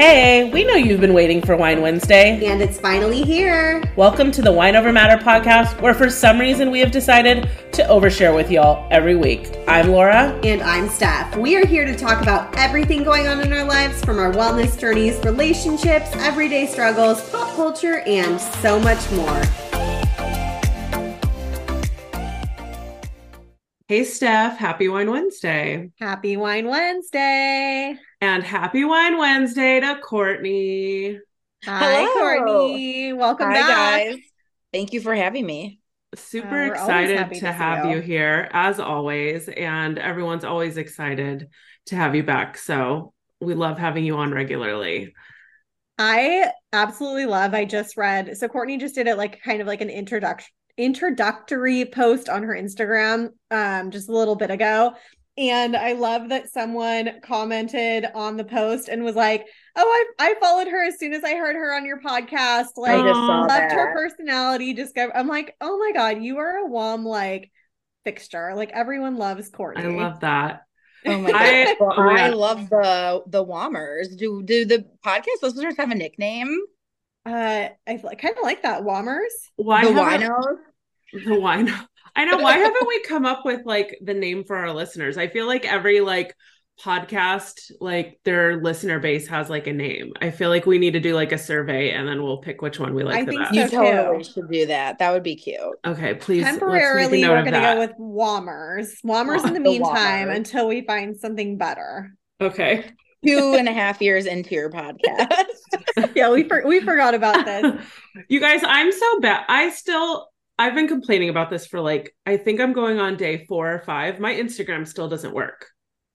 Hey, we know you've been waiting for Wine Wednesday. And it's finally here. Welcome to the Wine Over Matter podcast, where for some reason we have decided to overshare with y'all every week. I'm Laura. And I'm Steph. We are here to talk about everything going on in our lives from our wellness journeys, relationships, everyday struggles, pop culture, and so much more. Hey, Steph. Happy Wine Wednesday. Happy Wine Wednesday. And happy Wine Wednesday to Courtney. Hi, Hello. Courtney. Welcome Hi, back. guys. Thank you for having me. Super Uh, excited to to have you. you here, as always. And everyone's always excited to have you back. So we love having you on regularly. I absolutely love. I just read so Courtney just did it like kind of like an introduction introductory post on her Instagram um just a little bit ago. And I love that someone commented on the post and was like, "Oh, I I followed her as soon as I heard her on your podcast. Like, I just loved that. her personality. Discover." I'm like, "Oh my god, you are a WOM like fixture. Like everyone loves Courtney." I love that. Oh my I- god. Well, I love the the Womers. Do do the podcast listeners have a nickname? Uh, I kind of like that. Wommers. Why the haven't- winos? The wine. I know. Why haven't we come up with like the name for our listeners? I feel like every like podcast, like their listener base has like a name. I feel like we need to do like a survey and then we'll pick which one we like I the think best. You totally too. should do that. That would be cute. Okay, please. let's Temporarily, we're going to go with Wommers. Wommers in the The meantime Wommers. until we find something better. Okay. Two and a half years into your podcast. Yeah, we for- we forgot about this. you guys, I'm so bad. I still. I've been complaining about this for like I think I'm going on day four or five. My Instagram still doesn't work.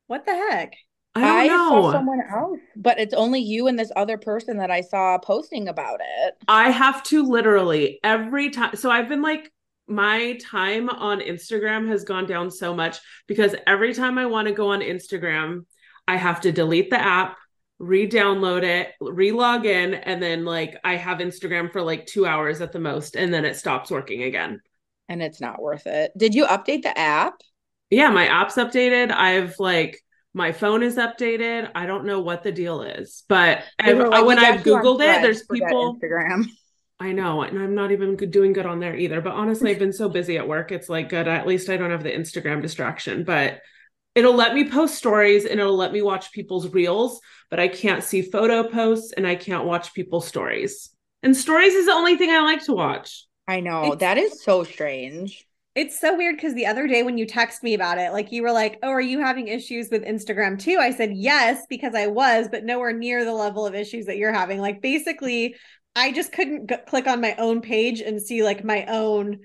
What the heck? I don't know. saw someone else, but it's only you and this other person that I saw posting about it. I have to literally every time. So I've been like, my time on Instagram has gone down so much because every time I want to go on Instagram, I have to delete the app, re download it, re log in, and then like I have Instagram for like two hours at the most, and then it stops working again. And it's not worth it. Did you update the app? Yeah, my app's updated. I've like, my phone is updated. I don't know what the deal is, but I've- like, when I've got you on Googled it, there's people. Instagram. I know, and I'm not even doing good on there either. But honestly, I've been so busy at work. It's like good. At least I don't have the Instagram distraction. But it'll let me post stories and it'll let me watch people's reels, but I can't see photo posts and I can't watch people's stories. And stories is the only thing I like to watch. I know. It's- that is so strange. It's so weird because the other day when you text me about it, like you were like, "Oh, are you having issues with Instagram too?" I said yes because I was, but nowhere near the level of issues that you're having. Like basically, I just couldn't g- click on my own page and see like my own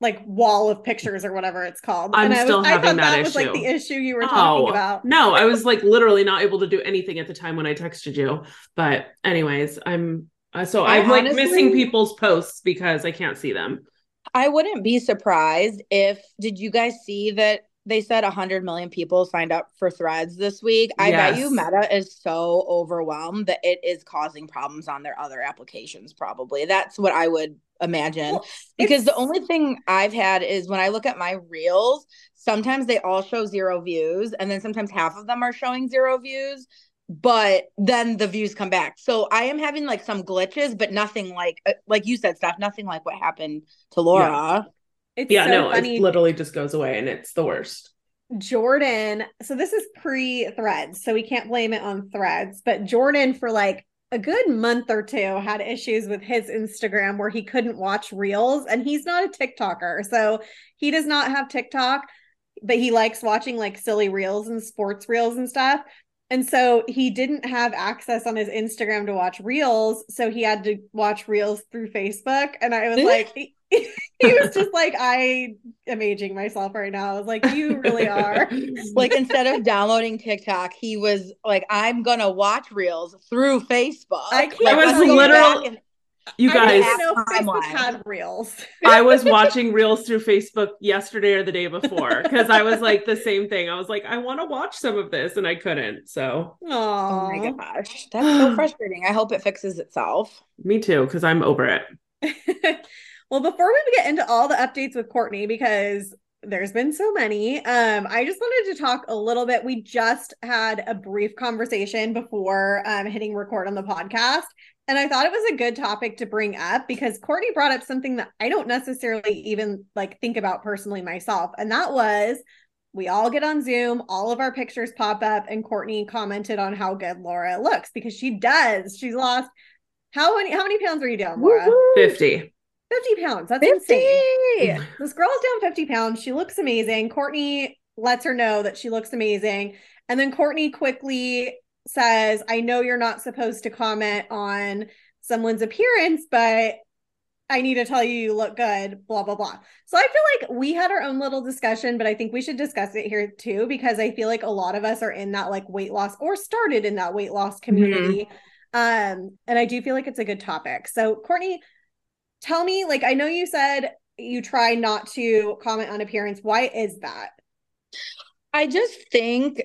like wall of pictures or whatever it's called. I'm and I still was, I thought that that was like the issue you were talking Oh, about. No, I was like literally not able to do anything at the time when I texted you. But anyways, I'm uh, so I I'm like missing people's posts because I can't see them. I wouldn't be surprised if did you guys see that they said 100 million people signed up for threads this week? I bet you Meta is so overwhelmed that it is causing problems on their other applications probably. That's what I would imagine. Well, because the only thing I've had is when I look at my reels, sometimes they all show zero views and then sometimes half of them are showing zero views, but then the views come back. So I am having like some glitches, but nothing like uh, like you said Steph, nothing like what happened to Laura. It's Yeah, so no, funny. it literally just goes away and it's the worst. Jordan, so this is pre threads, so we can't blame it on threads, but Jordan for like a good month or two had issues with his Instagram where he couldn't watch reels and he's not a TikToker. So he does not have TikTok, but he likes watching like silly reels and sports reels and stuff. And so he didn't have access on his Instagram to watch reels, so he had to watch reels through Facebook and I was like he, he was just like I am aging myself right now. I was like you really are. Like instead of downloading TikTok, he was like, I'm gonna watch reels through Facebook. I Like, I was let's literal- back and- You guys, didn't know. Facebook had reels. I was watching reels through Facebook yesterday or the day before because I was like the same thing. I was like, I want to watch some of this and I couldn't. So Oh my gosh, that's so frustrating. I hope it fixes itself. me too, because I'm over it. well, before we get into all the updates with Courtney, because there's been so many. Um, I just wanted to talk a little bit. We just had a brief conversation before um, hitting record on the podcast. And I thought it was a good topic to bring up because Courtney brought up something that I don't necessarily even like think about personally myself. And that was we all get on Zoom, all of our pictures pop up, and Courtney commented on how good Laura looks because she does. She's lost how many how many pounds are you down, Laura? Woo-hoo. 50. 50 pounds. That's 50. insane. This girl's down 50 pounds. She looks amazing. Courtney lets her know that she looks amazing. And then Courtney quickly says, I know you're not supposed to comment on someone's appearance, but I need to tell you you look good, blah, blah, blah. So I feel like we had our own little discussion, but I think we should discuss it here too, because I feel like a lot of us are in that like weight loss or started in that weight loss community. Um, and I do feel like it's a good topic. So, Courtney, tell me, like, I know you said you try not to comment on appearance. Why is that? I just think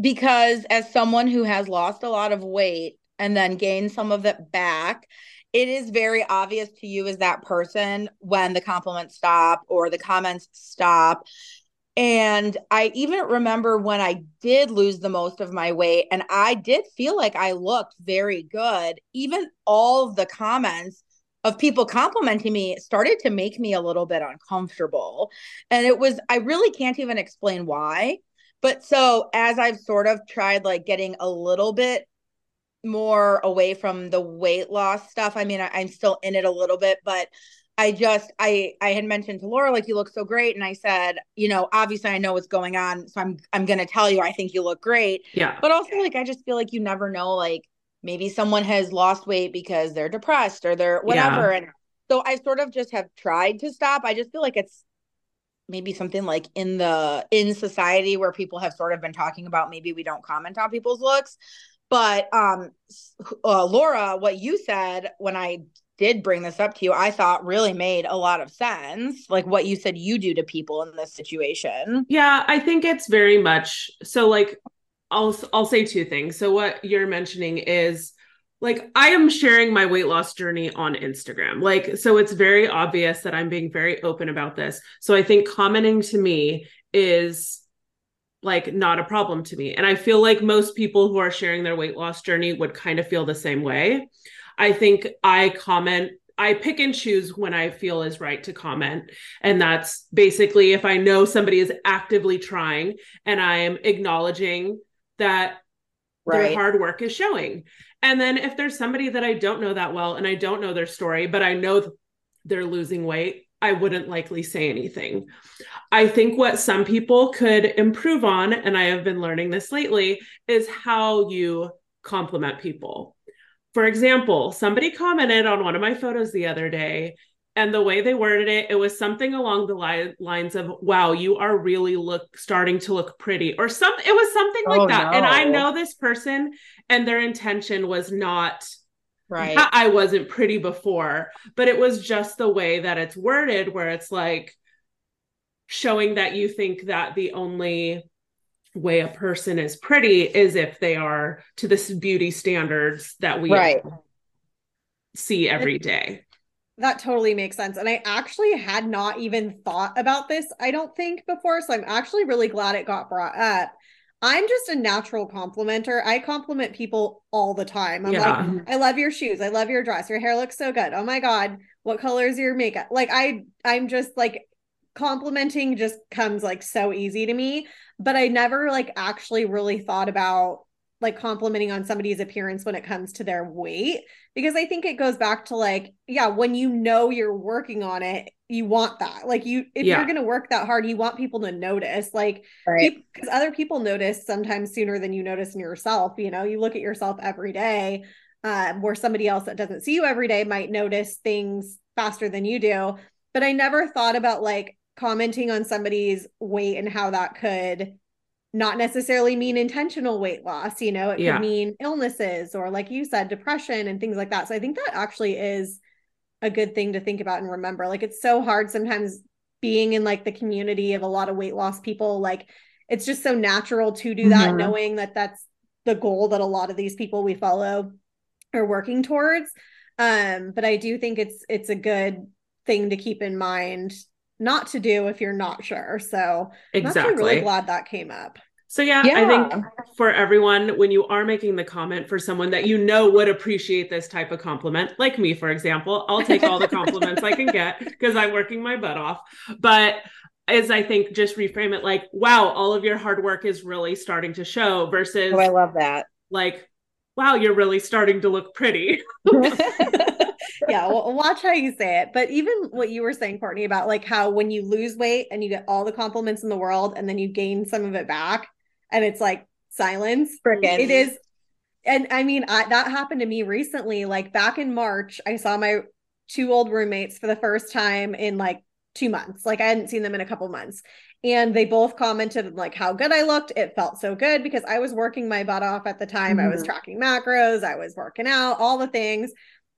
because as someone who has lost a lot of weight and then gained some of it back, it is very obvious to you as that person when the compliments stop or the comments stop. And I even remember when I did lose the most of my weight and I did feel like I looked very good. Even all the comments of people complimenting me started to make me a little bit uncomfortable. And it was, I really can't even explain why. But so as I've sort of tried like getting a little bit more away from the weight loss stuff, I mean, I, I'm still in it a little bit, but I just I I had mentioned to Laura like you look so great and I said, you know, obviously I know what's going on, so I'm I'm going to tell you I think you look great. Yeah. But also like I just feel like you never know like maybe someone has lost weight because they're depressed or they're whatever and so I sort of just have tried to stop. I just feel like it's maybe something like in the in society where people have sort of been talking about maybe we don't comment on people's looks but um uh, Laura what you said when I did bring this up to you, I thought really made a lot of sense. Like what you said you do to people in this situation. Yeah, I think it's very much so like I'll I'll say two things. So what you're mentioning is like I am sharing my weight loss journey on Instagram. Like so it's very obvious that I'm being very open about this. So I think commenting to me is like not a problem to me. And I feel like most people who are sharing their weight loss journey would kind of feel the same way. I think I comment I pick and choose when I feel is right to comment. And that's basically if I know somebody is actively trying and I am acknowledging that Right. their hard work is showing. And then if there's somebody that I don't know that well and I don't know their story, but I know they're losing weight, I wouldn't likely say anything. I think what some people could improve on, and I have been learning this lately, is how you compliment people. For example, somebody commented on one of my photos the other day, and the way they worded it, it was something along the li- lines of, "Wow, you are really look starting to look pretty," or some. It was something like Oh, that. And I know this person, and their intention was not Right. I wasn't pretty before, but it was just the way that it's worded, where it's like showing that you think that the only way a person is pretty is if they are to this beauty standards that we Right. see every day. That totally makes sense. And I actually had not even thought about this, I don't think, before. So I'm actually really glad it got brought up. I'm just a natural complimenter. I compliment people all the time. I'm Yeah. like, I love your shoes. I love your dress. Your hair looks so good. Oh my God. What color is your makeup? Like I I'm just like complimenting just comes like so easy to me. But I never like actually really thought about like complimenting on somebody's appearance when it comes to their weight because I think it goes back to like, yeah, when you know you're working on it, you want that. Like you if Yeah. you're going to work that hard, you want people to notice. Like Right. because other people notice sometimes sooner than you notice in yourself. You know, you look at yourself every day, um, where somebody else that doesn't see you every day might notice things faster than you do. But I never thought about like commenting on somebody's weight and how that could not necessarily mean intentional weight loss. You know, it Yeah. could mean illnesses or, like you said, depression and things like that. So I think that actually is a good thing to think about and remember. Like it's so hard sometimes being in like the community of a lot of weight loss people. Like it's just so natural to do that, Mhm. knowing that that's the goal that a lot of these people we follow are working towards. Um, but I do think it's it's a good thing to keep in mind not to do if you're not sure. So exactly. I'm actually really glad that came up. So yeah, yeah, I think for everyone, when you are making the comment for someone that you know would appreciate this type of compliment, like me, for example, I'll take all the compliments I can get because I'm working my butt off. But as I think just reframe it like, wow, all of your hard work is really starting to show versus Oh, I love that. Like, wow, you're really starting to look pretty. yeah, well, watch how you say it. But even what you were saying, Courtney, about like how when you lose weight and you get all the compliments in the world and then you gain some of it back, and it's like silence. Frickin'. It is. And I mean, I, that happened to me recently. Like back in March, I saw my two old roommates for the first time in like two months. Like I hadn't seen them in a couple months. And they both commented like how good I looked. It felt so good because I was working my butt off at the time. Mm-hmm. I was mm-hmm. tracking macros, I was working out, all the things.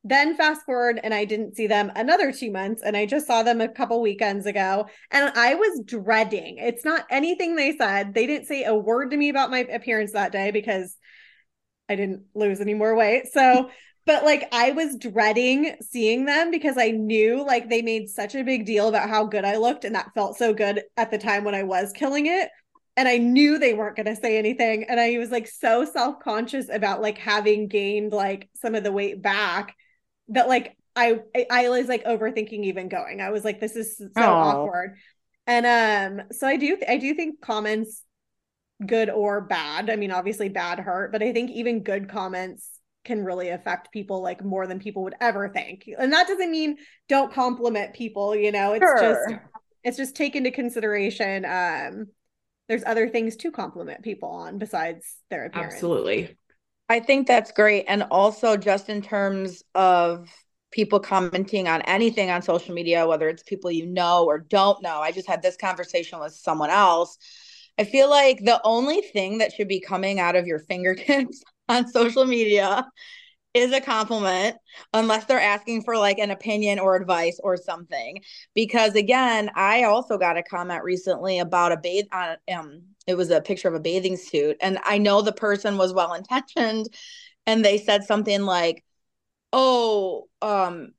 Then fast forward and I didn't see them another two months and I just saw them a couple weekends ago and I was dreading. It's not anything they said. They didn't say a word to me about my appearance that day because I didn't lose any more weight. So, but like I was dreading seeing them because I knew like they made such a big deal about how good I looked and that felt so good at the time when I was killing it and I knew they weren't going to say anything and I was like so self-conscious about like having gained like some of the weight back that like I I was like overthinking even going. I was like, this is so awkward. And um, so I do I do think comments, good or bad. I mean, obviously bad hurt, but I think even good comments can really affect people like more than people would ever think. And that doesn't mean don't compliment people, you know. It's sure. just it's just take into consideration um there's other things to compliment people on besides their appearance. Absolutely. I think that's great. And also, just in terms of people commenting on anything on social media, whether it's people you know or don't know, I just had this conversation with someone else. I feel like the only thing that should be coming out of your fingertips on social media is a compliment unless they're asking for like an opinion or advice or something because again i also got a comment recently about a bathe on um it was a picture of a bathing suit and i know the person was well intentioned and they said something like oh um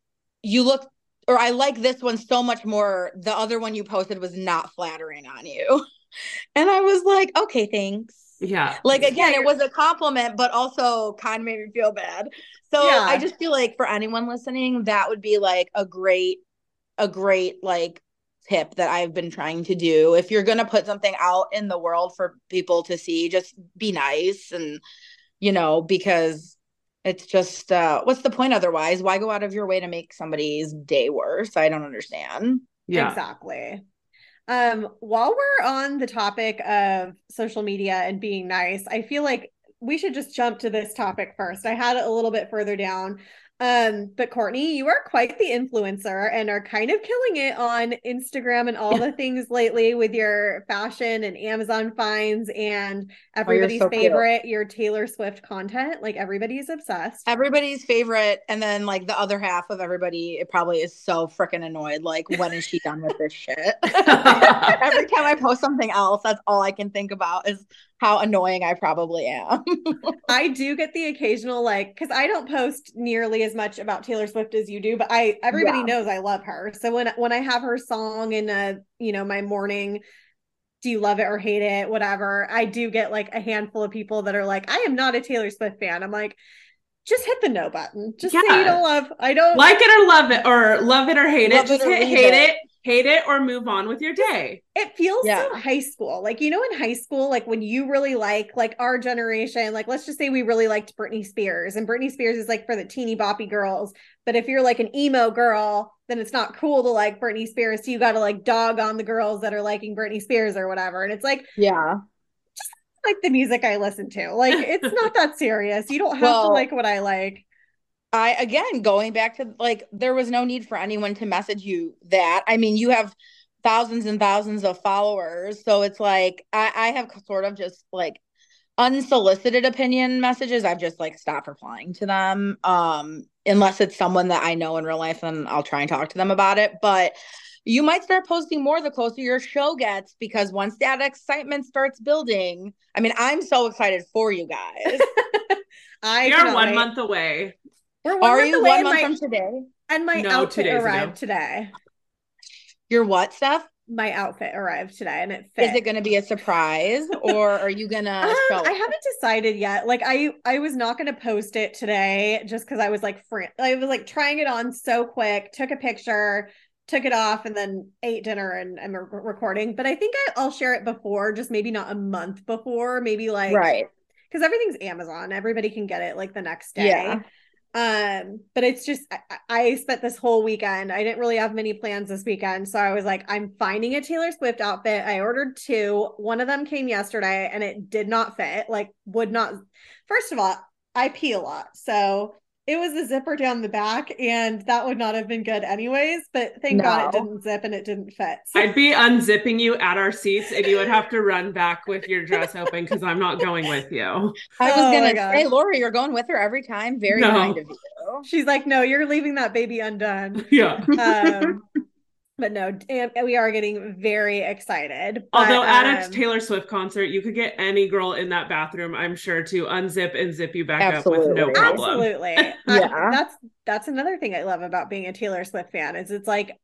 you look or i like this one so much more the other one you posted was not flattering on you and i was like okay thanks yeah. Like again, it was a compliment, but also kind of made me feel bad. So yeah. I just feel like for anyone listening, that would be like a great, a great like tip that I've been trying to do. If you're gonna put something out in the world for people to see, just be nice and you know, because it's just uh what's the point otherwise? Why go out of your way to make somebody's day worse? I don't understand. Yeah. Exactly. Um, while we're on the topic of social media and being nice, I feel like we should just jump to this topic first. I had it a little bit further down. Um, but Courtney, you are quite the influencer and are kind of killing it on Instagram and all the things lately with your fashion and Amazon finds and oh, everybody's oh, so favorite, cute. your Taylor Swift content. Like everybody's obsessed. Everybody's favorite. And then like the other half of everybody, it probably is so freaking annoyed. Like, when is she done with this shit? Every time I post something else, that's all I can think about is how annoying I probably am. I do get the occasional like cuz I don't post nearly as much about Taylor Swift as you do, but I everybody yeah. knows I love her. So when when I have her song in a, you know, my morning do you love it or hate it, whatever, I do get like a handful of people that are like I am not a Taylor Swift fan. I'm like just hit the no button. Just yeah. say you don't love. I don't like it or love it or love it or hate love it. Just hit hate it. it hate it or move on with your day. It feels yeah. so high school. Like, you know, in high school, like when you really like, like our generation, like let's just say we really liked Britney Spears, and Britney Spears is like for the teeny boppy girls. But if you're like an emo girl, then it's not cool to like Britney Spears. So you got to like dog on the girls that are liking Britney Spears or whatever. And it's like, yeah. Just like the music I listen to. Like, it's not that serious. You don't have well, to like what I like. I again going back to like there was no need for anyone to message you that. I mean, you have thousands and thousands of followers, so it's like I, I have sort of just like unsolicited opinion messages. I've just like stopped replying to them. Um, unless it's someone that I know in real life, then I'll try and talk to them about it. But you might start posting more the closer your show gets because once that excitement starts building, I mean, I'm so excited for you guys. I You're one wait. month away. We're one Are you one month my, from today? And my no, outfit arrived ago. today. Your what stuff? My outfit arrived today and it fit. Is it going to be a surprise or are you going to Um. I haven't decided yet. Like I I was not going to post it today just cuz I was like fr- I was like trying it on so quick, took a picture, took it off and then ate dinner and I'm re- recording. But I think I, I'll share it before, just maybe not a month before, maybe like right. cuz everything's Amazon. Everybody can get it like the next day. Yeah. Um, but it's just I, I spent this whole weekend. I didn't really have many plans this weekend, so I was like, I'm finding a Taylor Swift outfit. I ordered two. One of them came yesterday, and it did not fit. Like, would not. First of all, I pee a lot, so it was a zipper down the back, and that would not have been good anyways. But thank God it didn't zip and it didn't fit. So- I'd be unzipping you at our seats and you would have to run back with your dress open because I'm not going with you. I was Oh going to God. say, Laura, you're going with her every time. Very No. kind of you. She's like, no, you're leaving that baby undone. Yeah. um, but no, and we are getting very excited. But, Although at a um, Taylor Swift concert, you could get any girl in that bathroom, I'm sure, to unzip and zip you back up with no Absolutely. problem. absolutely, Yeah. I- that's that's another thing I love about being a Taylor Swift fan is it's like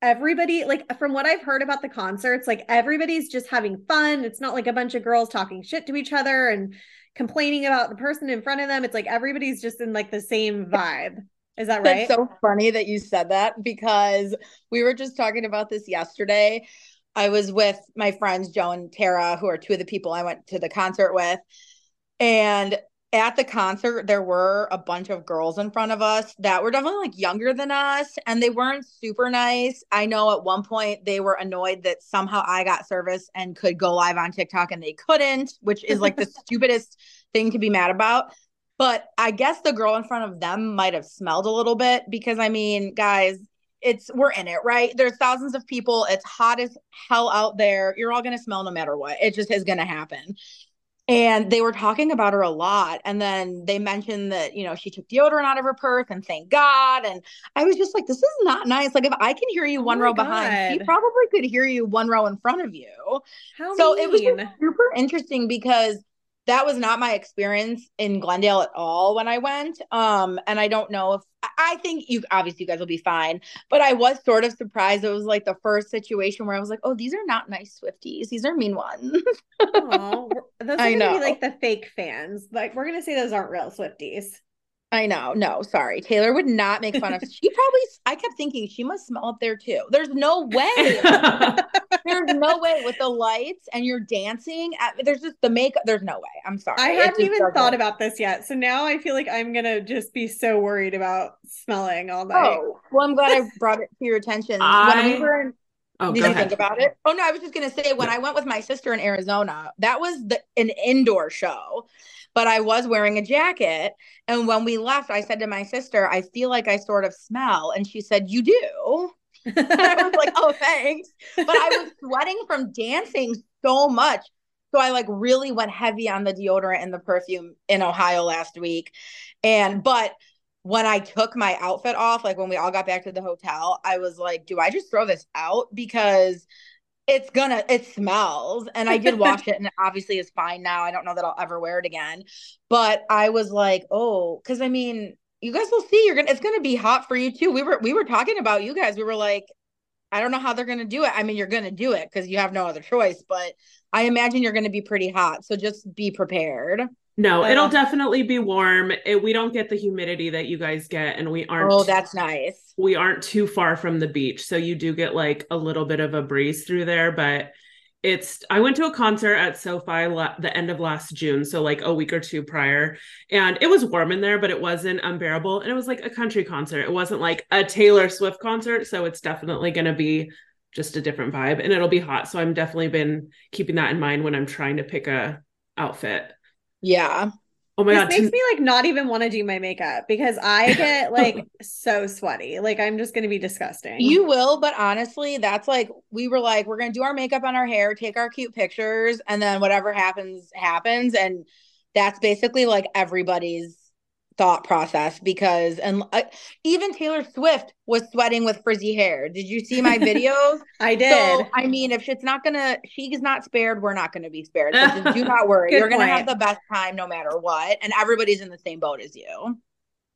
everybody like from what I've heard about the concerts, like everybody's just having fun. It's not like a bunch of girls talking shit to each other and complaining about the person in front of them. It's like everybody's just in like the same vibe. Is that right? That's so funny that you said that because we were just talking about this yesterday. I was with my friends Joe and Tara, who are two of the people I went to the concert with. And at the concert, there were a bunch of girls in front of us that were definitely like younger than us, and they weren't super nice. I know at one point they were annoyed that somehow I got service and could go live on TikTok and they couldn't, which is like the stupidest thing to be mad about. But I guess the girl in front of them might have smelled a little bit because I mean, guys, it's we're in it, right? There's thousands of people. It's hot as hell out there. You're all gonna smell no matter what. It just is gonna happen. And they were talking about her a lot. And then they mentioned that, you know, she took deodorant out of her purse and thank God. And I was just like, this is not nice. Like, if I can hear you Oh one my row behind, she probably could hear you one row in front of you How so it was super interesting because that was not my experience in Glendale at all when I went. Um, and I don't know if I- think you obviously you guys will be fine, but I was sort of surprised. It was like the first situation where I was like, oh, these are not nice Swifties. These are mean ones. Aw, those are I gonna be like the fake fans. Like we're gonna say those aren't real Swifties. I know. No, sorry. Taylor would not make fun of she probably I kept thinking she must smell up there too. There's no way. there's no way with the lights and you're dancing at there's just the makeup. There's no way. I'm sorry. I It hadn't even doesn't- thought about this yet. So now I feel like I'm gonna just be so worried about smelling all night. Oh, well, I'm glad I brought it to your attention. when we were in, oh, did you ahead. think about it? Oh no, I was just gonna say when I went with my sister in Arizona, that was the an indoor show, but I was wearing a jacket. And when we left, I said to my sister, "I feel like I sort of smell," and she said, "You do." And I was like, "Oh, thanks." But I was sweating from dancing so much. So I like really went heavy on the deodorant and the perfume in Ohio last week. And but when I took my outfit off, like when we all got back to the hotel, I was like, do I just throw this out? Because it's gonna, it smells. And I did wash it and it obviously it's fine now. I don't know that I'll ever wear it again. But I was like, oh, because I mean, you guys will see you're gonna it's gonna be hot for you too. We were we were talking about you guys. We were like, I don't know how they're gonna do it. I mean, you're gonna do it because you have no other choice, but I imagine you're gonna be pretty hot. So just be prepared. No, it'll Uh, definitely be warm. It, we don't get the humidity that you guys get, and we aren't. Oh, that's nice. we aren't too far from the beach, so you do get like a little bit of a breeze through there. But it's. I went to a concert at SoFi la- the end of last June, so like a week or two prior, and it was warm in there, but it wasn't unbearable. And it was like a country concert. It wasn't like a Taylor Swift concert, so it's definitely going to be just a different vibe, and it'll be hot. So I'm definitely been keeping that in mind when I'm trying to pick a outfit. Yeah. Oh my this god, makes to- me like not even want to do my makeup because I get like so sweaty. Like I'm just gonna be disgusting. You will, but honestly, that's like we were like, we're gonna do our makeup on our hair, take our cute pictures, and then whatever happens, happens. And that's basically like everybody's thought process because and uh, even Taylor Swift was sweating with frizzy hair. Did you see my videos? I did. So I mean, if it's not gonna, she's not spared, we're not gonna be spared. So just do not worry. You're gonna point. have the best time no matter what, and everybody's in the same boat as you.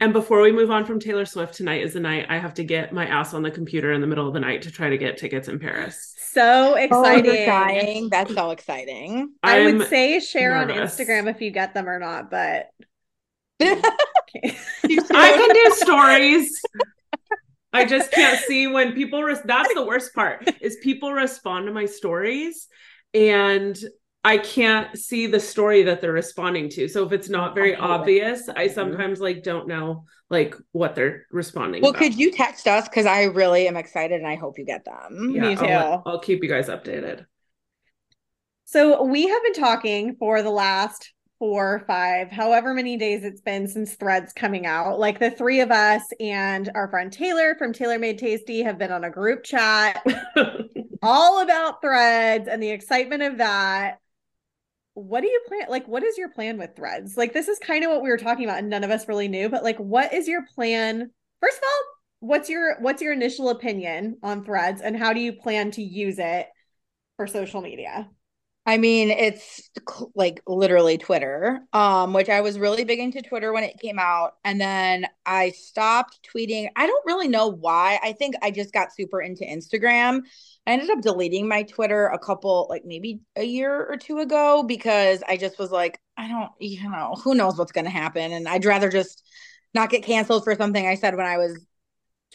And before we move on from Taylor Swift, tonight is the night I have to get my ass on the computer in the middle of the night to try to get tickets in Paris. So Oh, exciting. you're dying. That's so exciting. I I'm would say share nervous. on Instagram if you get them or not, but I can do stories. I just can't see when people res- that's the worst part is people respond to my stories and I can't see the story that they're responding to. So if it's not very I obvious, I mm-hmm. sometimes like don't know like what they're responding to. well, about. could you text us? Because I really am excited and I hope you get them. Yeah, Me I'll, too. I'll keep you guys updated. So we have been talking for the last four, five, however many days it's been since Threads coming out. Like the three of us and our friend Taylor from Taylor Made Tasty have been on a group chat all about Threads and the excitement of that. What do you plan? Like, what is your plan with Threads? Like, this is kind of what we were talking about, and none of us really knew. But like, what is your plan? First of all, what's your what's your initial opinion on Threads, and how do you plan to use it for social media? I mean, it's like literally Twitter, um, which I was really big into Twitter when it came out. And then I stopped tweeting. I don't really know why. I think I just got super into Instagram. I ended up deleting my Twitter a couple, like maybe a year or two ago, because I just was like, I don't, you know, who knows what's going to happen. And I'd rather just not get canceled for something I said when I was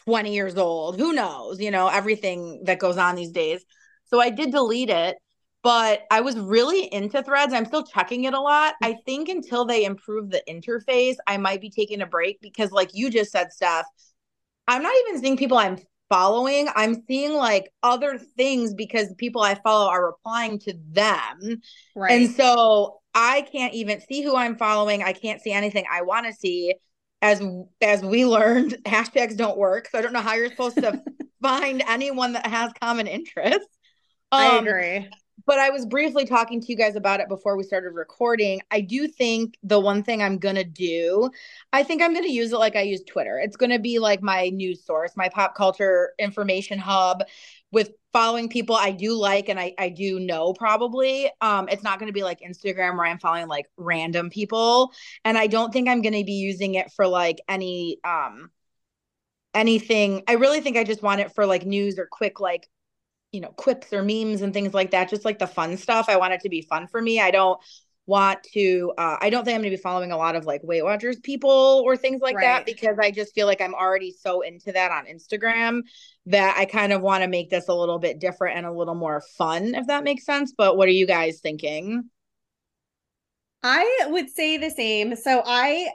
20 years old. Who knows, you know, everything that goes on these days. So I did delete it but I was really into threads. I'm still checking it a lot. I think until they improve the interface, I might be taking a break because, like you just said, Steph, I'm not even seeing people I'm following. I'm seeing like other things because the people I follow are replying to them. Right. And so I can't even see who I'm following. I can't see anything I want to see. As as we learned, hashtags don't work. So I don't know how you're supposed to find anyone that has common interests. I Um, agree. But I was briefly talking to you guys about it before we started recording. I do think the one thing I'm going to do, I think I'm going to use it like I use Twitter. It's going to be like my news source, my pop culture information hub with following people I do like and I, I do know probably. Um, it's not going to be like Instagram where I'm following like random people. And I don't think I'm going to be using it for like any, um, anything. I really think I just want it for like news or quick, like, you know, quips or memes and things like that, just like the fun stuff. I want it to be fun for me. I don't want to uh I don't think I'm going to be following a lot of like Weight Watchers people or things like Right. that because I just feel like I'm already so into that on Instagram that I kind of want to make this a little bit different and a little more fun if that makes sense. But what are you guys thinking? I would say the same. So I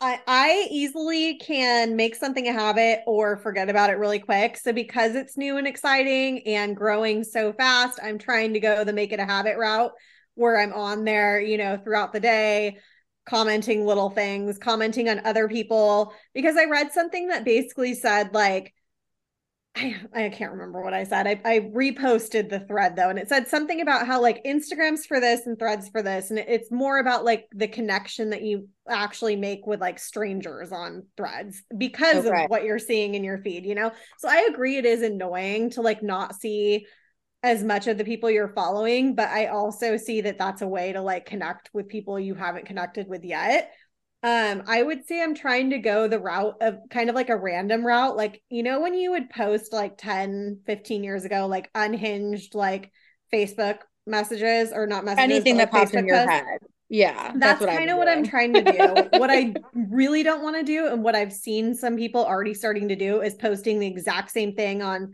I I easily can make something a habit or forget about it really quick. So because it's new and exciting and growing so fast, I'm trying to go the make it a habit route where I'm on there, you know, throughout the day commenting little things, commenting on other people because I read something that basically said like I, I can't remember what I said. I, I reposted the thread though, and it said something about how like Instagram's for this and threads for this. And it's more about like the connection that you actually make with like strangers on threads because Okay. of what you're seeing in your feed, you know? So I agree it is annoying to like not see as much of the people you're following, but I also see that that's a way to like connect with people you haven't connected with yet. Um, I would say I'm trying to go the route of kind of like a random route. Like, you know, when you would post like 10, 15 years ago, like unhinged, like Facebook messages or not messages, Anything that pops in your posts. head. Yeah. That's, I've kind of what I'm trying to do. what I really don't want to do, and what I've seen some people already starting to do, is posting the exact same thing on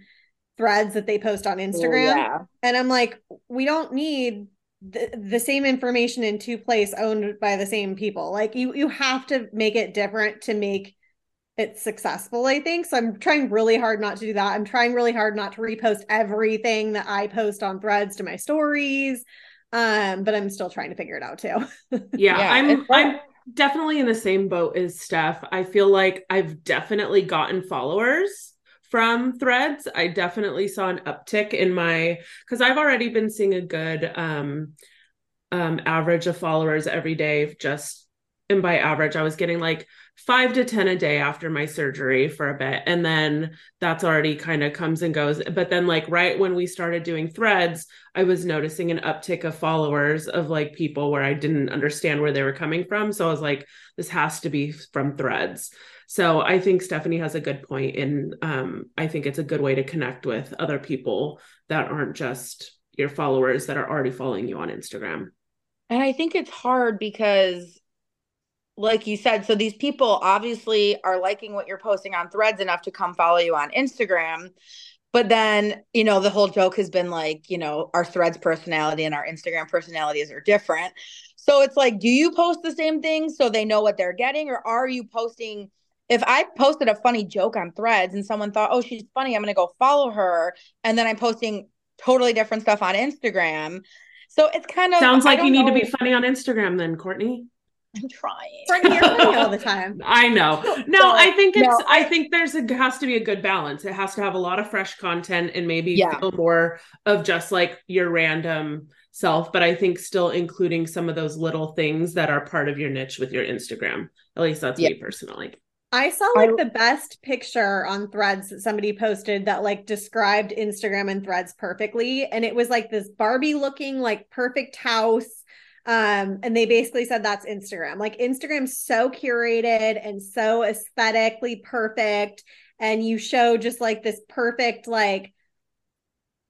threads that they post on Instagram. Yeah. And I'm like, we don't need the, the same information in two places owned by the same people. Like you you have to make it different to make it successful, I think. So I'm trying really hard not to do that. I'm trying really hard not to repost everything that I post on threads to my stories. Um, but I'm still trying to figure it out too. Yeah, Yeah, I'm I'm definitely in the same boat as Steph. I feel like I've definitely gotten followers from threads. I definitely saw an uptick in my because I've already been seeing a good um um average of followers every day just and by average I was getting like five to 10 a day after my surgery for a bit. And then that's already kind of comes and goes. But then, like, right when we started doing threads, I was noticing an uptick of followers of like people where I didn't understand where they were coming from. So I was like, this has to be from threads. So I think Stephanie has a good point in um, I think it's a good way to connect with other people that aren't just your followers that are already following you on Instagram. And I think it's hard because like you said, so these people obviously are liking what you're posting on threads enough to come follow you on Instagram. But then, you know, the whole joke has been like, you know, our threads personality and our Instagram personalities are different. So it's like, do you post the same thing so they know what they're getting? Or are you posting? If I posted a funny joke on threads and someone thought, oh, she's funny, I'm going to go follow her. And then I'm posting totally different stuff on Instagram. So it's kind of sounds like you need to be funny on Instagram then, Courtney. I'm trying. Courtney, you're funny all the time. I know. No, so, I think it's. No, I, I, think there's a has to be a good balance. It has to have a lot of fresh content and maybe yeah. feel more of just like your random self, but I think still including some of those little things that are part of your niche with your Instagram. At least that's yeah. me personally. I saw like I, the best picture on threads that somebody posted that like described Instagram and threads perfectly. And it was like this Barbie looking, like perfect house. Um, and they basically said that's Instagram. Like Instagram's so curated and so aesthetically perfect. And you show just like this perfect, like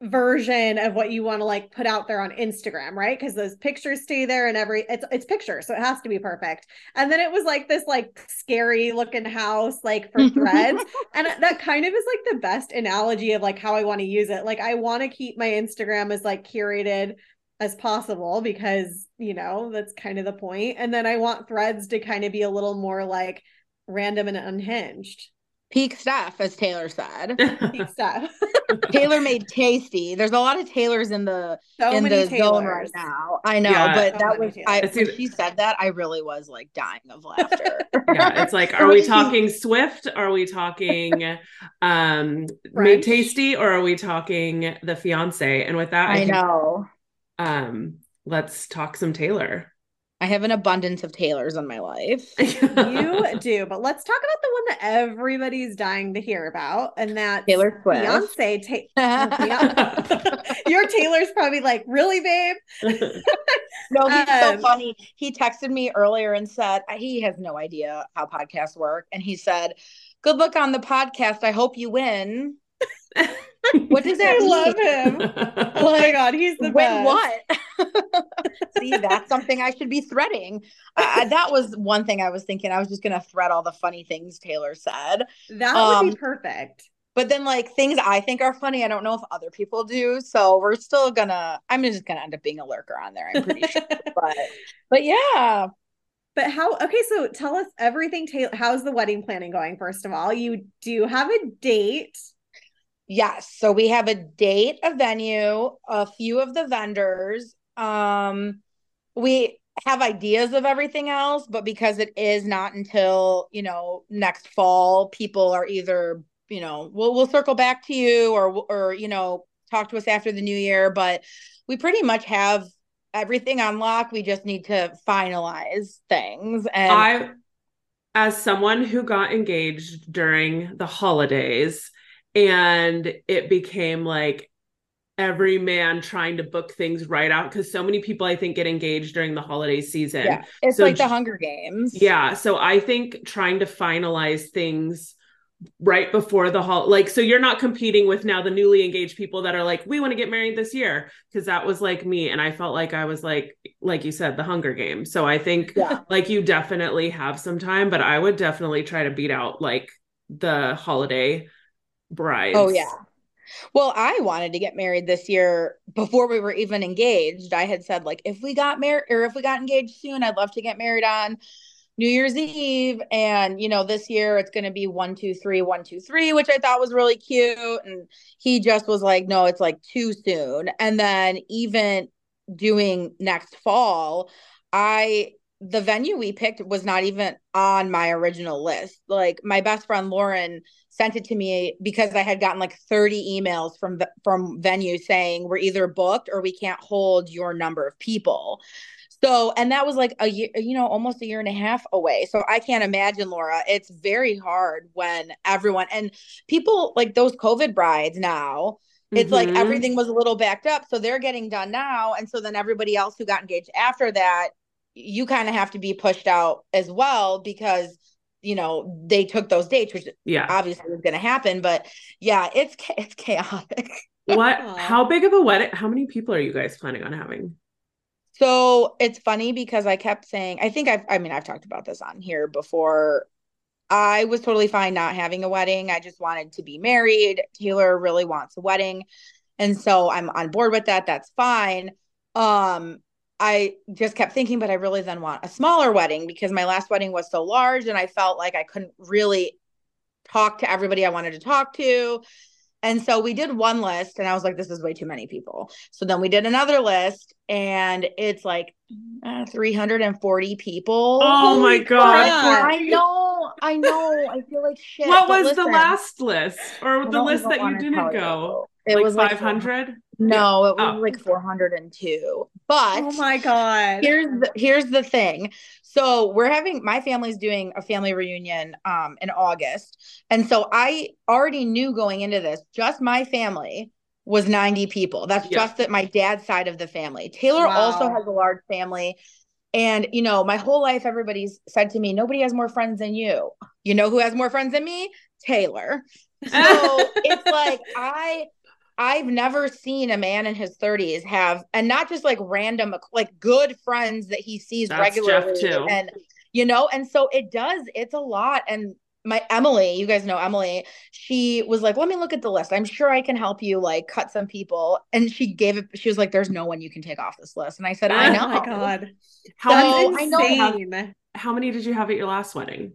version of what you want to like put out there on Instagram, right? Because those pictures stay there and every it's it's pictures, so it has to be perfect. And then it was like this like scary looking house like for threads. and that kind of is like the best analogy of like how I want to use it. Like I want to keep my Instagram as like curated as possible because, you know, that's kind of the point. And then I want threads to kind of be a little more like random and unhinged. Peak stuff, as Taylor said. Peak stuff. Taylor made tasty. There's a lot of Taylors in the so in the Taylors. zone right now. I know, yeah, but so that was I, when she said that, I really was like dying of laughter. yeah, it's like, are we talking Swift? Are we talking um made tasty, or are we talking the fiance? And with that, I, I know. Um, let's talk some Taylor. I have an abundance of Taylors in my life. you do, but let's talk about the one that everybody's dying to hear about, and that Taylor Swift. Beyonce. Ta- Your Taylor's probably like, really, babe? no, he's um, so funny. He texted me earlier and said he has no idea how podcasts work, and he said, "Good luck on the podcast. I hope you win." What does that I mean? love him. oh my god, he's the best. what? See, that's something I should be threading. Uh, that was one thing I was thinking. I was just gonna thread all the funny things Taylor said. That um, would be um, perfect. But then, like things I think are funny, I don't know if other people do. So we're still gonna. I'm just gonna end up being a lurker on there. I'm pretty sure. but but yeah. But how? Okay, so tell us everything. Taylor, how's the wedding planning going? First of all, you do have a date. Yes. So we have a date, a venue, a few of the vendors. Um, we have ideas of everything else, but because it is not until, you know, next fall, people are either, you know, we'll we'll circle back to you or or, you know, talk to us after the new year. But we pretty much have everything on lock. We just need to finalize things. And I as someone who got engaged during the holidays, and it became like every man trying to book things right out because so many people I think get engaged during the holiday season. Yeah, it's so, like the Hunger Games. Yeah, so I think trying to finalize things right before the hall like so you're not competing with now the newly engaged people that are like we want to get married this year because that was like me and I felt like I was like like you said the Hunger Games. So I think yeah. like you definitely have some time but I would definitely try to beat out like the holiday brides. Oh yeah. Well, I wanted to get married this year before we were even engaged. I had said like if we got married or if we got engaged soon, I'd love to get married on New Year's Eve. And you know, this year it's gonna be one, two, three, one, two, three, which I thought was really cute. And he just was like, no, it's like too soon. And then even doing next fall, I the venue we picked was not even on my original list. Like my best friend Lauren sent it to me because I had gotten like 30 emails from from venue saying we're either booked or we can't hold your number of people. So, and that was like a year, you know, almost a year and a half away. So I can't imagine, Laura. It's very hard when everyone and people like those COVID brides now, it's like Mhm. everything was a little backed up. So they're getting done now. And so then everybody else who got engaged after that, you kind of have to be pushed out as well because, you know, they took those dates, which Yeah. obviously was going to happen. But yeah, it's, it's chaotic. What? How big of a wedding? How many people are you guys planning on having? So it's funny because I kept saying, I think I've, I mean, I've talked about this on here before. I was totally fine not having a wedding. I just wanted to be married. Taylor really wants a wedding. And so I'm on board with that. That's fine. Um, I just kept thinking, but I really then want a smaller wedding because my last wedding was so large and I felt like I couldn't really talk to everybody I wanted to talk to. And so we did one list and I was like, this is way too many people. So then we did another list and it's like uh, 340 people. Oh my Holy God. I know, I know. I feel like shit. what but was the last list or the list that you didn't go? you. It like was like 500? No, it was Oh. like 402. But Oh my god. here's the here's the thing. So we're having my family's doing a family reunion um in august. And so i already knew going into this just my family was 90 people. That's Yeah. just that my dad's side of the family. Taylor also has a large family. And you know my whole life everybody's said to me nobody has more friends than you. You know who has more friends than me? Taylor. So it's like I I've never seen a man in his 30s have and not just like random like good friends that he sees That's Jeff, regularly too. and you know and so it does it's a lot and my Emily, you guys know Emily, she was like, "Let me look at the list. I'm sure I can help you like cut some people." And she gave it she was like, "There's no one you can take off this list." And I said, "I Oh know." Oh my god. How So, many? I know how- Insane. How many did you have at your last wedding?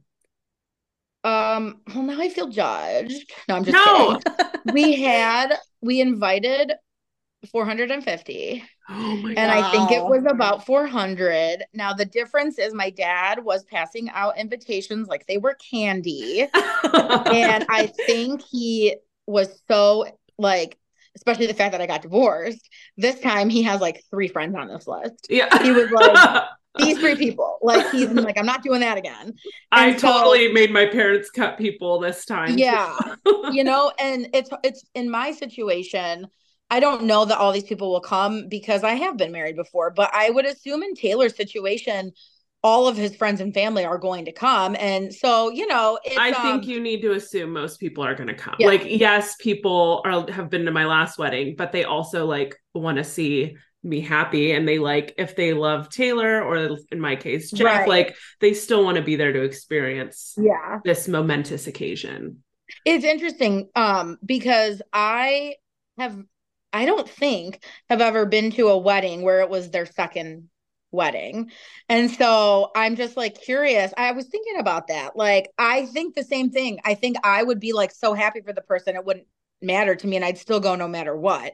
Um, well now I feel judged. No, I'm just No. kidding. We had we invited 450 Oh my and I think it was about 400. Now the difference is my dad was passing out invitations like they were candy and I think he was so like especially the fact that I got divorced. This time he has like three friends on this list. yeah. He was like these three people. Like he's like I'm not doing that again. I and so- totally made my parents cut people this time. Yeah. you know and it's it's in my situation i don't know that all these people will come because i have been married before but i would assume in taylor's situation all of his friends and family are going to come and so you know it's, I think um, you need to assume most people are going to come. Yeah. Like, yes, people are have been to my last wedding, but they also like want to see me happy, and they like if they love Taylor or in my case Jeff, Right. like they still want to be there to experience yeah this momentous occasion. it's interesting um because i have i don't think have ever been to a wedding where it was their second wedding and so i'm just like curious i was thinking about that like i think the same thing i think i would be like so happy for the person it wouldn't matter to me and i'd still go no matter what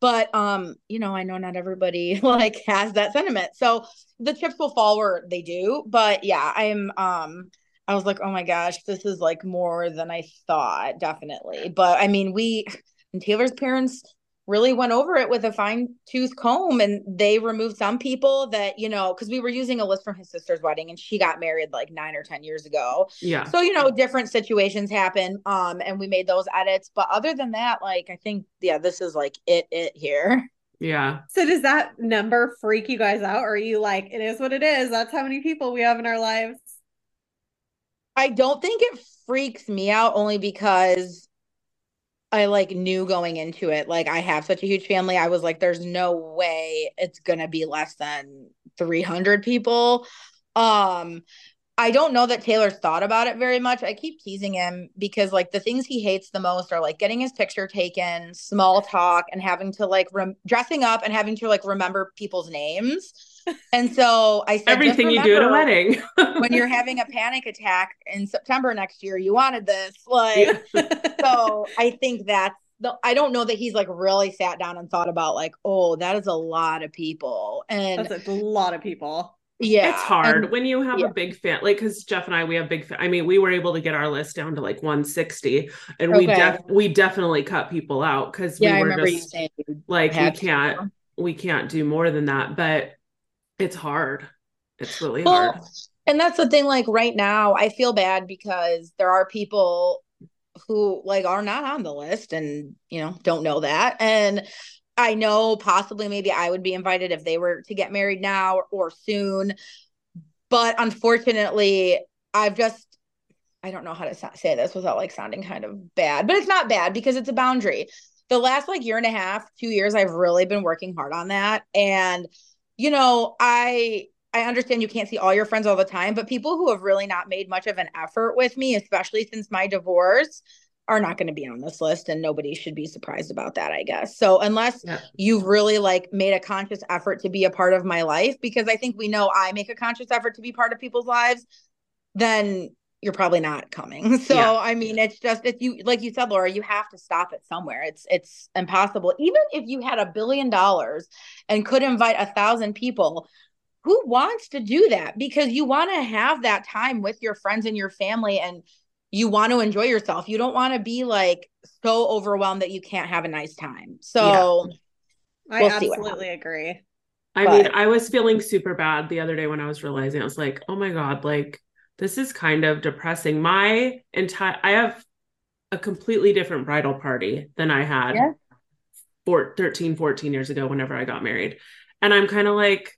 but um you know i know not everybody like has that sentiment so the chips will fall where they do but yeah i'm um I was like, oh my gosh, this is like more than I thought, definitely. But I mean, we and Taylor's parents really went over it with a fine tooth comb and they removed some people that, you know, because we were using a list from his sister's wedding and she got married like nine or 10 years ago. Yeah. So, you know, different situations happen. Um, and we made those edits. But other than that, like, I think, yeah, this is like it, it here. Yeah. So does that number freak you guys out? Or are you like, it is what it is? That's how many people we have in our lives. I don't think it freaks me out only because I like knew going into it. Like I have such a huge family. I was like, there's no way it's gonna be less than 300 people. Um, I don't know that Taylor's thought about it very much. I keep teasing him because like the things he hates the most are like getting his picture taken, small talk, and having to like rem- dressing up and having to like remember people's names. And so I said, Everything you do at a wedding. when you're having a panic attack in September next year, you wanted this. Like, so I think that's the, I don't know that he's like really sat down and thought about like, oh, that is a lot of people. And That's a lot of people. yeah, it's hard and- when you have yeah. a big fan like because jeff and i we have big fa- i mean we were able to get our list down to like 160 and we def we definitely cut people out because yeah, we were remember you just saying like we can't we can't do more than that but It's hard. It's really Well, hard. and that's the thing. Like right now, I feel bad because there are people who like are not on the list and you know don't know that. And I know possibly maybe I would be invited if they were to get married now or, or soon. But unfortunately, I've just I don't know how to say this without like sounding kind of bad, but it's not bad because it's a boundary. The last like year and a half, two years, I've really been working hard on that. And, you know, I I understand you can't see all your friends all the time, but people who have really not made much of an effort with me, especially since my divorce, are not going to be on this list and nobody should be surprised about that, I guess. So unless Yeah. you've really like made a conscious effort to be a part of my life because I think we know I make a conscious effort to be part of people's lives, then you're probably not coming. So Yeah. I mean, it's just if you like you said, Laura, you have to stop it somewhere. It's it's impossible. Even if you had a billion dollars and could invite a thousand people, who wants to do that? Because you want to have that time with your friends and your family and you want to enjoy yourself. You don't want to be like so overwhelmed that you can't have a nice time. So I We'll see what absolutely agree. I But- mean, I was feeling super bad the other day when I was realizing I was like, oh my God, like this is kind of depressing. My entire I have a completely different bridal party than I had Yeah. four, 13, 14 years ago whenever I got married. And I'm kind of like,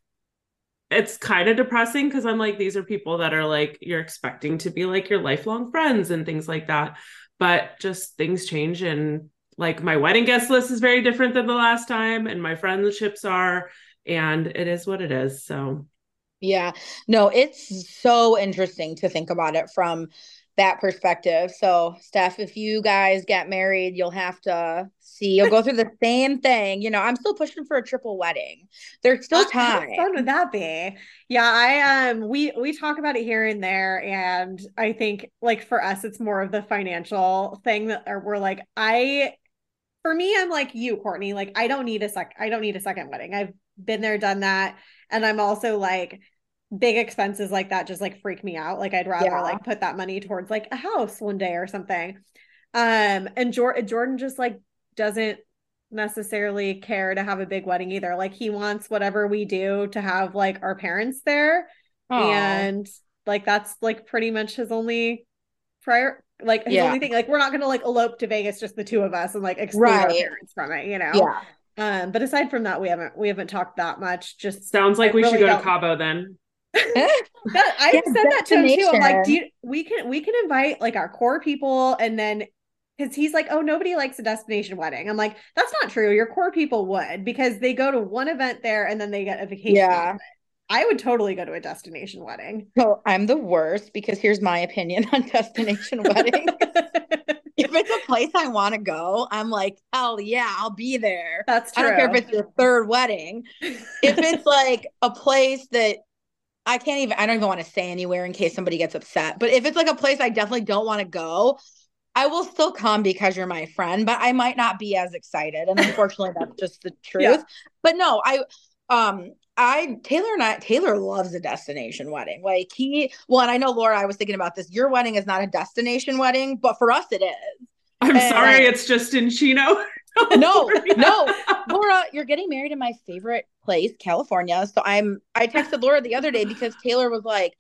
it's kind of depressing because I'm like, these are people that are like, you're expecting to be like your lifelong friends and things like that. But just things change. And like my wedding guest list is very different than the last time, and my friendships are, and it is what it is. So, Yeah. No, it's so interesting to think about it from that perspective. So, Steph, if you guys get married, you'll have to see, you'll go through the same thing. You know, I'm still pushing for a triple wedding. There's still How time. fun would that be? Yeah, I um we we talk about it here and there, and I think like for us, it's more of the financial thing that or we're like, I for me, I'm like you, Courtney. Like, I don't need a sec, I don't need a second wedding. I've been there, done that. And I'm also like big expenses like that just like freak me out. Like I'd rather Yeah. like put that money towards like a house one day or something. Um, and Jordan Jordan just like doesn't necessarily care to have a big wedding either. Like he wants whatever we do to have like our parents there. Aw. And like that's like pretty much his only prior like his Yeah. only thing. Like we're not gonna like elope to Vegas just the two of us and like exclude our parents from it, you know. yeah. Um, but aside from that, we haven't we haven't talked that much. Just sounds like I we should go to don't- Cabo then. That, I Yeah, said that to him too. I'm like, do you, we can we can invite like our core people and then because he's like, oh, nobody likes a destination wedding. I'm like, that's not true. Your core people would because they go to one event there and then they get a vacation. Yeah. out of it. I would totally go to a destination wedding. So I'm the worst because here's my opinion on destination wedding. if it's a place I want to go, I'm like, hell yeah, I'll be there. That's true. I don't care if it's your third wedding. if it's like a place that I can't even, I don't even want to say anywhere in case somebody gets upset. But if it's like a place I definitely don't want to go, I will still come because you're my friend, but I might not be as excited. And unfortunately, that's just the truth. Yeah. But no, I, um, I Taylor and I Taylor loves a destination wedding. Like he, well, and I know Laura, I was thinking about this. Your wedding is not a destination wedding, but for us it is. I'm And- sorry, it's just in Chino. No, no, Laura, you're getting married in my favorite place, California. So I'm I texted Laura the other day because Taylor was like,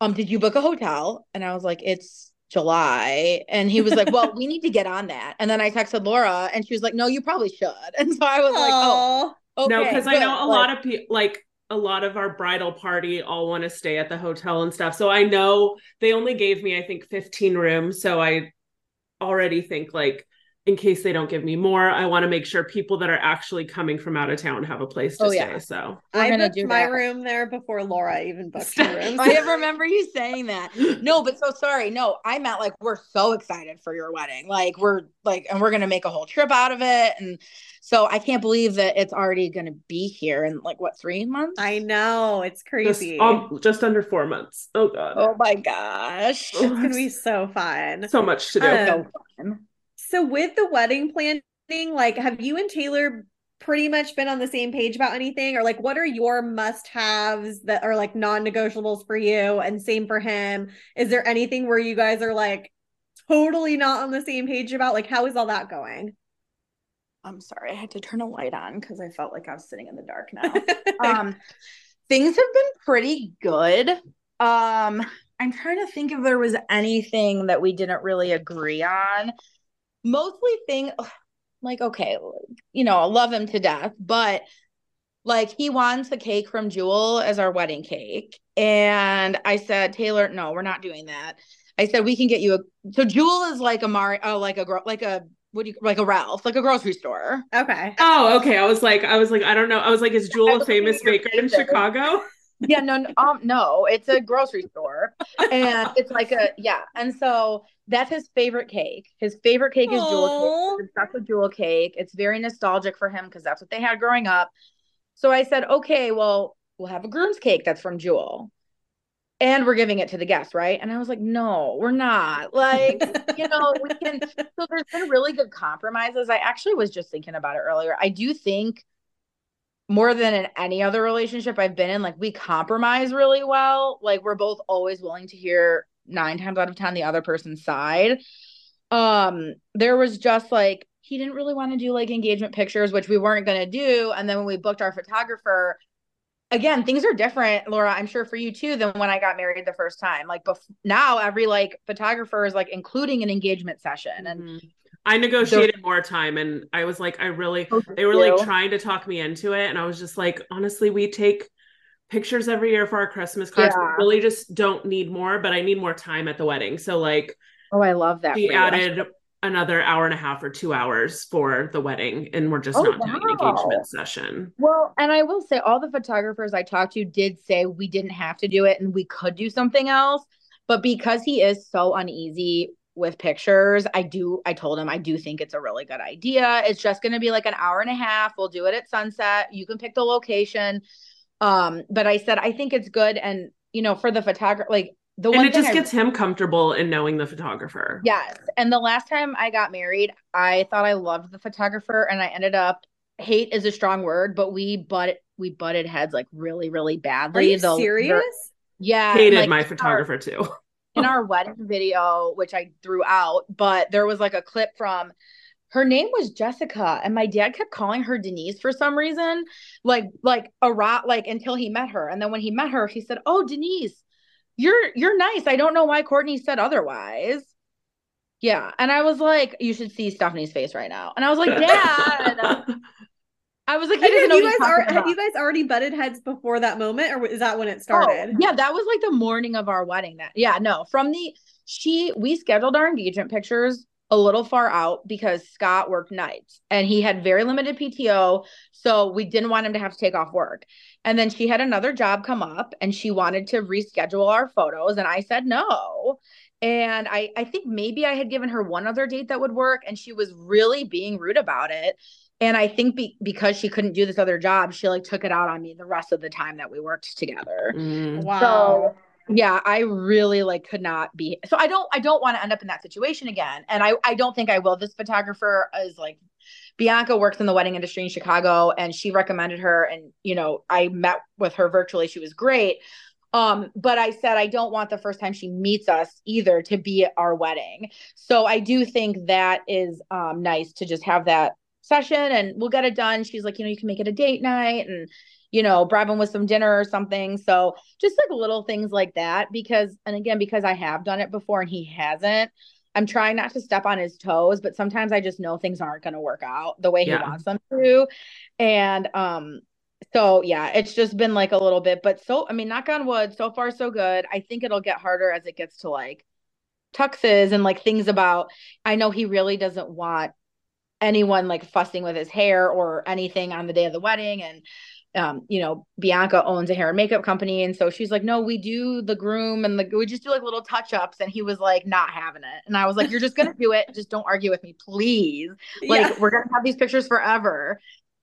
um, did you book a hotel? And I was like, it's July. And he was like, Well, we need to get on that. And then I texted Laura and she was like, No, you probably should. And so I was like, Oh, okay. no, because I know a Like, lot of people like a lot of our bridal party all want to stay at the hotel and stuff. So I know they only gave me, I think, 15 rooms. So I already think like in case they don't give me more, I want to make sure people that are actually coming from out of town have a place to Oh, stay. yeah. So We're I gonna booked do my that. room there before Laura even booked her room. I remember you saying that. No, but so sorry. No, I meant like we're so excited for your wedding. Like we're like, and we're gonna make a whole trip out of it. And so I can't believe that it's already gonna be here in like what three months? I know it's just, crazy. um, just under four months. Oh God. Oh my gosh. it's gonna be so fun. so much to do. Um, So fun. So with the wedding planning, like have you and Taylor pretty much been on the same page about anything or like what are your must-haves that are like non-negotiables for you and same for him? Is there anything where you guys are like totally not on the same page about like how is all that going? I'm sorry, I had to turn a light on because I felt like I was sitting in the dark now. um things have been pretty good. Um, I'm trying to think if there was anything that we didn't really agree on. Mostly thing like okay, you know, I love him to death, but like he wants a cake from Jewel as our wedding cake. And I said, Taylor, no, we're not doing that. I said we can get you a so Jewel is like a Mari oh, like a girl like a what do you like a Ralph, like a grocery store. Okay. Oh, okay. I was like, I was like, I don't know. I was like, is Jewel a famous baker in Chicago? yeah, no, no, um, no, it's a grocery store, and it's like a yeah, and so that's his favorite cake. His favorite cake is Jewel cake. That's a Jewel cake. It's very nostalgic for him because that's what they had growing up. So I said, okay, well, we'll have a groom's cake that's from Jewel and we're giving it to the guests, right? And I was like, no, we're not. Like, you know, we can. So there's been really good compromises. I actually was just thinking about it earlier. I do think more than in any other relationship I've been in, like we compromise really well. Like we're both always willing to hear nine times out of 10 the other person's side. Um, there was just like, he didn't really want to do like engagement pictures, which we weren't going to do. And then when we booked our photographer, again things are different laura i'm sure for you too than when i got married the first time like bef- now every like photographer is like including an engagement session and mm-hmm. i negotiated so- more time and i was like i really oh, they were like trying to talk me into it and i was just like honestly we take pictures every year for our christmas cards. Yeah. really just don't need more but i need more time at the wedding. So like oh i love that she added another hour and a half or two hours for the wedding and we're just oh, not wow. doing an engagement session. Well and i will say all the photographers i talked to did say we didn't have to do it and we could do something else but because he is so uneasy with pictures i do i told him i do think it's a really good idea. It's just going to be like an hour and a half. We'll do it at sunset. You can pick the location um but i said i think it's good and you know for the photographer like the and it just I, gets him comfortable in knowing the photographer. Yes. And the last time I got married, I thought I loved the photographer and I ended up hate is a strong word, but we but we butted heads like really, really badly. Are you the, serious? yeah. Hated like, my photographer our, too. in our wedding video, which I threw out, but there was like a clip from her name was Jessica, and my dad kept calling her Denise for some reason, like like a rot, like until he met her. And then when he met her, he said, "Oh, Denise." you're you're nice. I don't know why Courtney said otherwise. Yeah. And I was like, you should see Stephanie's face right now. And I was like, Dad. I was like, have you guys are, have you guys already butted heads before that moment, or is that when it oh, started? Oh, yeah, that was like the morning of our wedding. That yeah, no, from the she we scheduled our engagement pictures a little far out because Scott worked nights and he had very limited PTO. So we didn't want him to have to take off work. And then she had another job come up and she wanted to reschedule our photos. And I said no. And I, I think maybe I had given her one other date that would work. And she was really being rude about it. And I think be, because she couldn't do this other job, she like took it out on me the rest of the time that we worked together. Mm. Wow. So yeah i really like could not be so i don't i don't want to end up in that situation again and i i don't think i will. This photographer is like bianca works in the wedding industry in chicago and she recommended her and you know i met with her virtually she was great um but i said i don't want the first time she meets us either to be at our wedding so i do think that is um nice to just have that session and we'll get it done. She's like you know you can make it a date night and you know, bribe him with some dinner or something. So just like little things like that. Because, and again, because I have done it before and he hasn't, I'm trying not to step on his toes, but sometimes I just know things aren't going to work out the way he yeah. wants them to. And, um, so yeah, it's just been like a little bit, but so, I mean, knock on wood, so far so good. I think it'll get harder as it gets to like tuxes and like things about, I know he really doesn't want anyone like fussing with his hair or anything on the day of the wedding. And, um, you know, Bianca owns a hair and makeup company. And so she's like, no, we do the groom and the, we just do like little touch ups. And he was like, not having it. And I was like, you're just going to do it. Just don't argue with me, please. Like, yeah. we're going to have these pictures forever.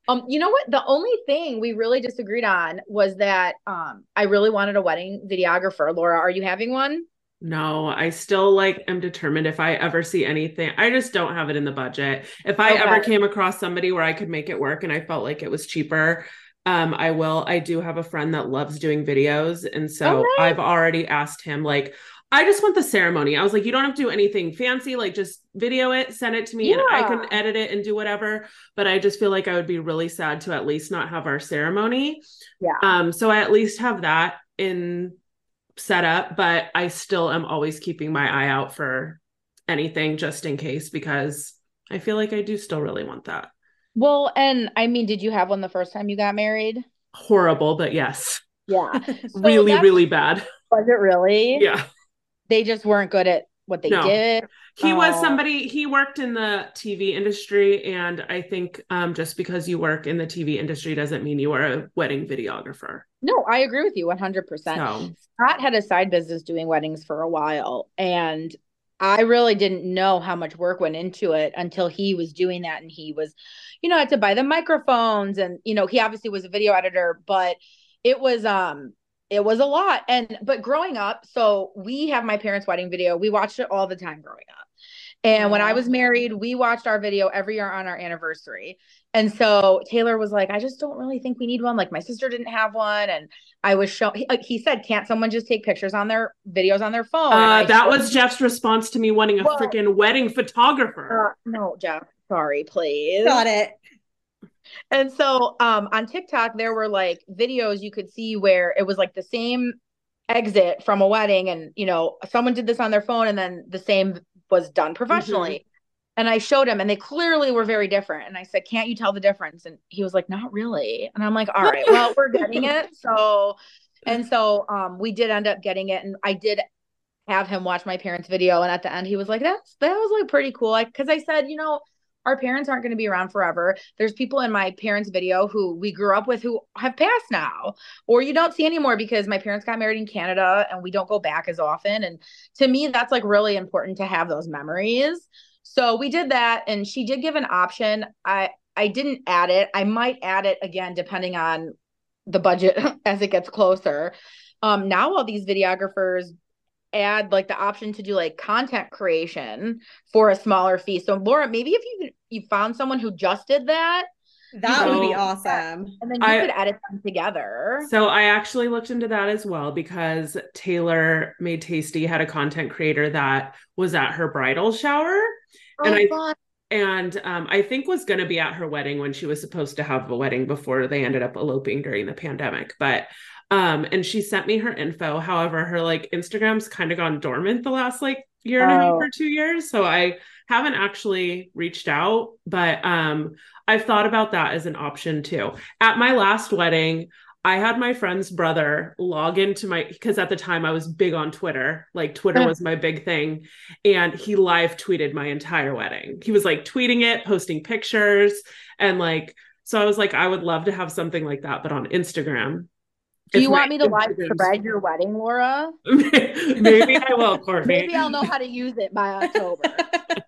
Um, you know what? The only thing we really disagreed on was that um, I really wanted a wedding videographer. Laura, are you having one? No, I still like am determined if I ever see anything. I just don't have it in the budget. If I okay. ever came across somebody where I could make it work and I felt like it was cheaper, um, I will. I do have a friend that loves doing videos. And so oh. I've already asked him, like, I just want the ceremony. I was like, you don't have to do anything fancy. Like, just video it, send it to me, and I can edit it and do whatever. But I just feel like I would be really sad to at least not have our ceremony. Yeah. Um, so I at least have that in set up, but I still am always keeping my eye out for anything just in case because I feel like I do still really want that. Well, and I mean, did you have one the first time you got married? Horrible, but yes, Yeah. really, really bad. Was it really? Yeah. They just weren't good at what they No. did. He was Oh. somebody he worked in the TV industry and I think um just because you work in the TV industry doesn't mean you are a wedding videographer. No, I agree with you 100%. So, Scott had a side business doing weddings for a while, and I really didn't know how much work went into it until he was doing that. And he was, you know, had to buy the microphones, and you know, he obviously was a video editor, but it was um it was a lot. And but growing up, so we have my parents' wedding video. We watched it all the time growing up. And when I was married, we watched our video every year on our anniversary. And so Taylor was like, I just don't really think we need one. Like my sister didn't have one. And I was showing, he, he said, can't someone just take pictures on their videos on their phone? Uh, that showed- was Jeff's response to me wanting a Well- freaking wedding photographer. Uh, no, Jeff, sorry, please. Got it. And so um on TikTok there were like videos you could see where it was like the same exit from a wedding and you know someone did this on their phone and then the same was done professionally. And I showed him and they clearly were very different. And I said, "Can't you tell the difference?" And he was like, "Not really." And I'm like, "All right, well, we're getting it." So and so um we did end up getting it and I did have him watch my parents' video and at the end he was like, "That's that was like pretty cool." Like cuz I said, you know, our parents aren't going to be around forever. There's people in my parents' video who we grew up with who have passed now, or you don't see anymore because my parents got married in Canada and we don't go back as often. And to me, that's like really important to have those memories. So we did that, and she did give an option. I I didn't add it. I might add it again depending on the budget as it gets closer. Um, now all these videographers add like the option to do like content creation for a smaller fee. So Laura, maybe if you you found someone who just did that, That would be awesome. and then you I- could edit them together. So I actually looked into that as well because Taylor Made Tasty had a content creator that was at her bridal shower and Oh, I- fun. and um, I think was going to be at her wedding when she was supposed to have a wedding before they ended up eloping during the pandemic. But um, and she sent me her info. However, her like Instagram's kind of gone dormant the last like year and a half Oh. or two years, so I haven't actually reached out. But um, I've thought about that as an option too. At my last wedding. I had my friend's brother log into my because at the time I was big on Twitter. Like Twitter was my big thing and he live tweeted my entire wedding. He was like tweeting it, posting pictures, and like so I was like, I would love to have something like that, but on Instagram. Do you want me to live thread your wedding, Laura? Maybe I will, Courtney. Maybe I'll know how to use it by October.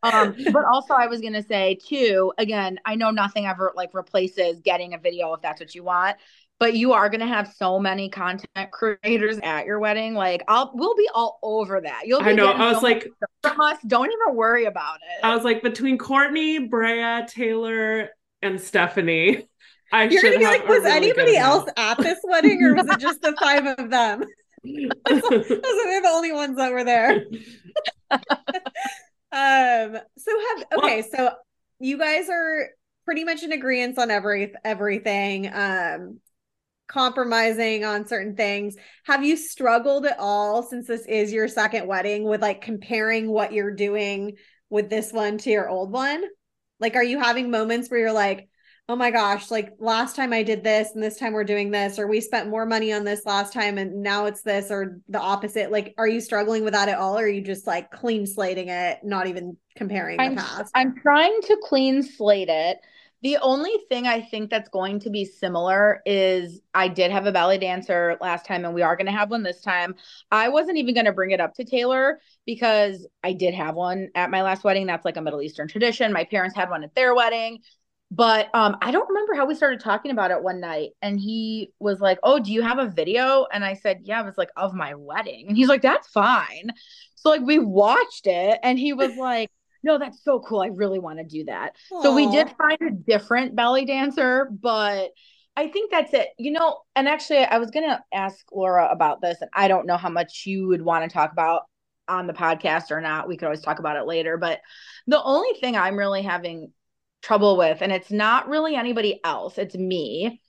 um, but also I was gonna say too, again, I know nothing ever like replaces getting a video if that's what you want. But you are gonna have so many content creators at your wedding. Like I'll we'll be all over that. You'll be I know. I was so like, from us. Don't even worry about it. I was like between Courtney, Brea, Taylor, and Stephanie. I You're should gonna be have like, was really anybody else at this wedding, or was it just the five of them? I So they're the only ones that were there. Um. So have okay. So you guys are pretty much in agreement on every everything. Um, compromising on certain things. Have you struggled at all since this is your second wedding with like comparing what you're doing with this one to your old one? Like, are you having moments where you're like, oh my gosh, like last time I did this and this time we're doing this, or we spent more money on this last time and now it's this, or the opposite? Like, are you struggling with that at all? Or are you just like clean slating it, not even comparing I'm the past? I'm trying to clean slate it. The only thing I think that's going to be similar is I did have a belly dancer last time and we are going to have one this time. I wasn't even going to bring it up to Taylor because I did have one at my last wedding. That's like a Middle Eastern tradition. My parents had one at their wedding. But um, I don't remember how we started talking about it one night. And he was like, Oh, do you have a video? And I said, Yeah, it was like of my wedding. And he's like, That's fine. So like we watched it and he was like, No, that's so cool. I really want to do that. So we did find a different belly dancer, but I think that's it. You know, and actually I was gonna ask Laura about this, and I don't know how much you would want to talk about on the podcast or not. We could always talk about it later. But the only thing I'm really having trouble with, and it's not really anybody else, it's me,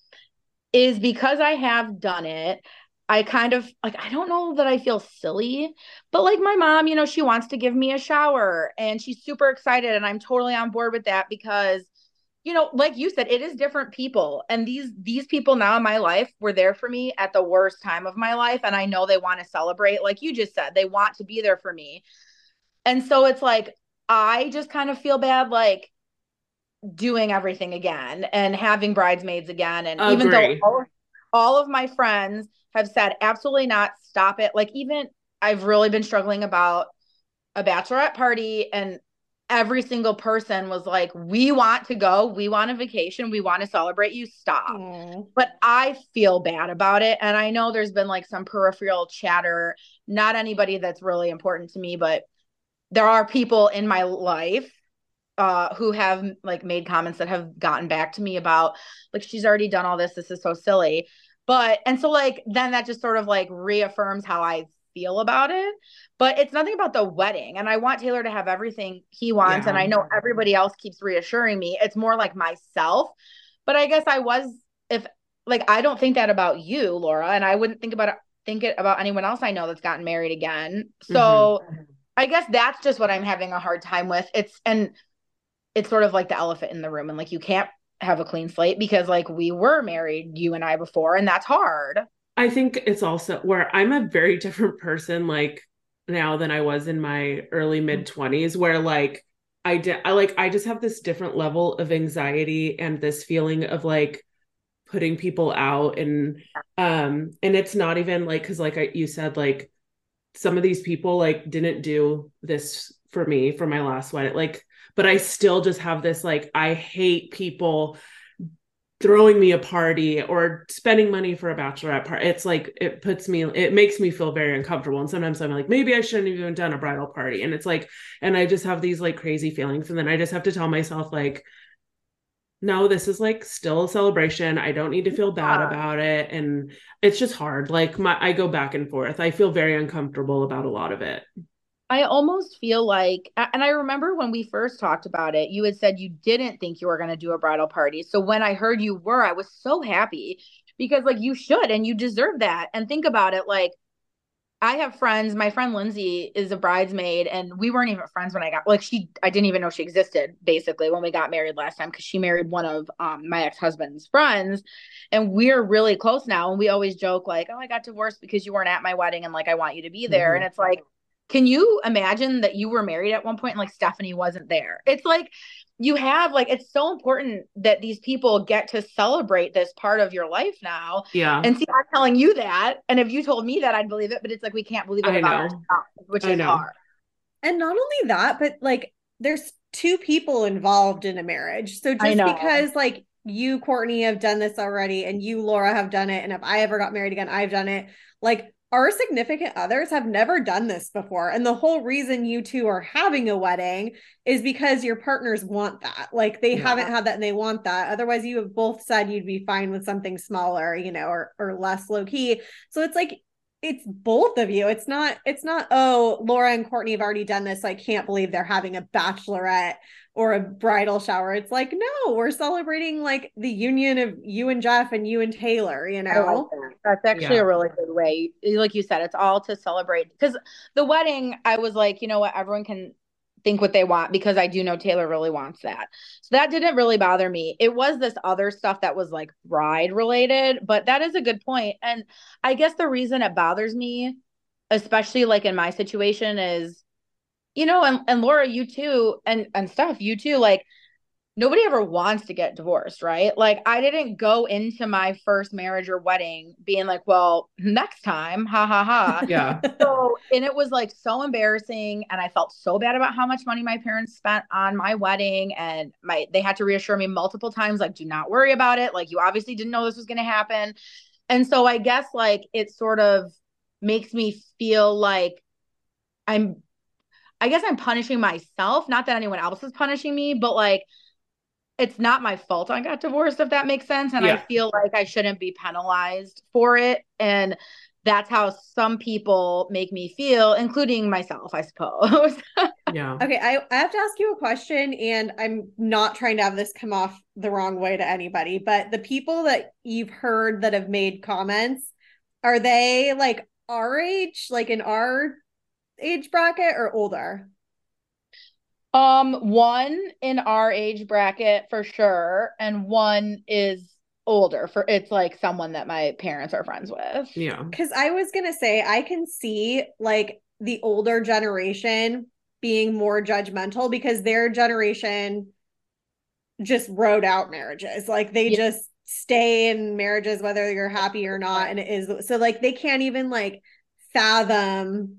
is because I have done it. I kind of like, I don't know that I feel silly, but like my mom, you know, she wants to give me a shower and she's super excited. And I'm totally on board with that because you know like you said it is different people and these these people now in my life were there for me at the worst time of my life and i know they want to celebrate like you just said they want to be there for me and so it's like i just kind of feel bad like doing everything again and having bridesmaids again and Agree. even though all, of my friends have said absolutely not stop it like even i've really been struggling about a bachelorette party and every single person was like, We want to go. We want a vacation. We want to celebrate you. Stop. Aw. But I feel bad about it. And I know there's been like some peripheral chatter, not anybody that's really important to me, but there are people in my life uh who have like made comments that have gotten back to me about like she's already done all this this is so silly but and so like then that just sort of like reaffirms how i feel about it. But it's nothing about the wedding and i want taylor to have everything he wants and i know everybody else keeps reassuring me. It's more like myself. But i guess i was if like i don't think that about you laura and i wouldn't think about it think it about anyone else i know that's gotten married again. So mm-hmm. i guess that's just what i'm having a hard time with. It's and it's sort of like the elephant in the room and like you can't have a clean slate because like we were married you and i before and that's hard. I think it's also where I'm a very different person like now than I was in my early mid 20s where like I did I like I just have this different level of anxiety and this feeling of like putting people out and um and it's not even like cuz like I, you said like some of these people like didn't do this for me for my last wedding like but I still just have this like I hate people throwing me a party or spending money for a bachelorette party. It's like it puts me it makes me feel very uncomfortable. And sometimes I'm like, maybe I shouldn't have even done a bridal party. And it's like, and I just have these like crazy feelings. And then I just have to tell myself, like, no, this is like still a celebration. I don't need to feel bad about it. And it's just hard. Like my I go back and forth. I feel very uncomfortable about a lot of it. I almost feel like, and I remember when we first talked about it, you had said you didn't think you were going to do a bridal party. So when I heard you were, I was so happy because, like, you should and you deserve that. And think about it like, I have friends. My friend Lindsay is a bridesmaid, and we weren't even friends when I got like she. I didn't even know she existed basically when we got married last time because she married one of um, my ex husband's friends, and we're really close now. And we always joke like, "Oh, I got divorced because you weren't at my wedding, and like I want you to be there." Mhm. And it's like, can you imagine that you were married at one point and like Stephanie wasn't there? It's like you have like it's so important that these people get to celebrate this part of your life now Yeah. and see, I'm telling you that. And if you told me that, I'd believe it. But it's like we can't believe it I about know. ourselves, which I is know. hard. And not only that, but like there's two people involved in a marriage. So I just know. because like you, Courtney, have done this already and you, Laura, have done it, and if I ever got married again, I've done it, like our significant others have never done this before. And the whole reason you two are having a wedding is because your partners want that. Like they Yeah. haven't had that and they want that. Otherwise, you have both said you'd be fine with something smaller, you know, or or less low key. So it's like it's both of you. It's not, it's not, oh, Laura and Courtney have already done this. So I can't believe they're having a bachelorette or a bridal shower. It's like, no, we're celebrating like the union of you and Jeff and you and Taylor, you know? like that. That's actually Yeah. a really good way. Eh, like you said, it's all to celebrate. Because the wedding, I was like, you know what, everyone can think what they want because I do know Taylor really wants that. So that didn't really bother me. It was this other stuff that was like bride related, but that is a good point. And I guess the reason it bothers me, especially like in my situation, is you know, and, and Laura, you too, and and Steph, you too, like nobody ever wants to get divorced, right? Like I didn't go into my first marriage or wedding being like, well, next time, ha ha ha. Yeah. so and it was like so embarrassing and i felt so bad about how much money my parents spent on my wedding and my they had to reassure me multiple times like do not worry about it like you obviously didn't know this was going to happen and so i guess like it sort of makes me feel like i'm i guess i'm punishing myself not that anyone else is punishing me but like it's not my fault I got divorced, if that makes sense. And I feel like I shouldn't be penalized for it. And that's how some people make me feel, including myself, I suppose. Yeah. Okay, I, I have to ask you a question, and I'm not trying to have this come off the wrong way to anybody, but the people that you've heard that have made comments, are they like our age, like in our age bracket, or older? um, one in our age bracket for sure, and one is older for it's like someone that my parents are friends with. Yeah. Because I was gonna say I can see like the older generation being more judgmental because their generation just rode out marriages. Like they Yeah. just stay in marriages whether you're happy or not. And it is so like they can't even like fathom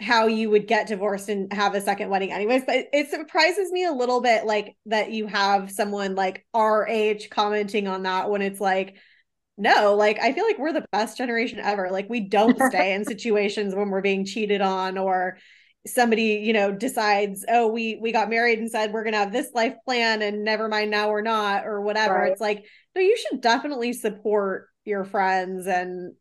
how you would get divorced and have a second wedding anyways but it, it surprises me a little bit like that you have someone like our age commenting on that when it's like no like i feel like we're the best generation ever like we don't stay in situations when we're being cheated on or somebody you know decides oh we we got married and said we're gonna have this life plan and never mind now we're not or whatever Right. it's like no you should definitely support your friends and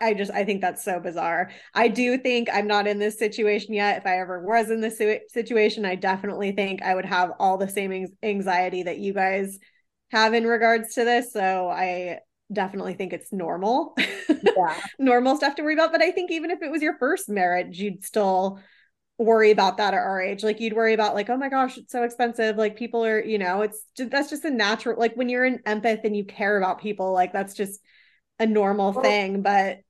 I just I think that's so bizarre. I do think I'm not in this situation yet. If I ever was in this situation, I definitely think I would have all the same anxiety that you guys have in regards to this. So I definitely think it's normal. Yeah. normal stuff to worry about, but I think even if it was your first marriage, you'd still worry about that at our age. Like you'd worry about like, oh my gosh, it's so expensive. Like people are, you know, it's just, that's just a natural like when you're an empath and you care about people, like that's just a normal Well, thing, but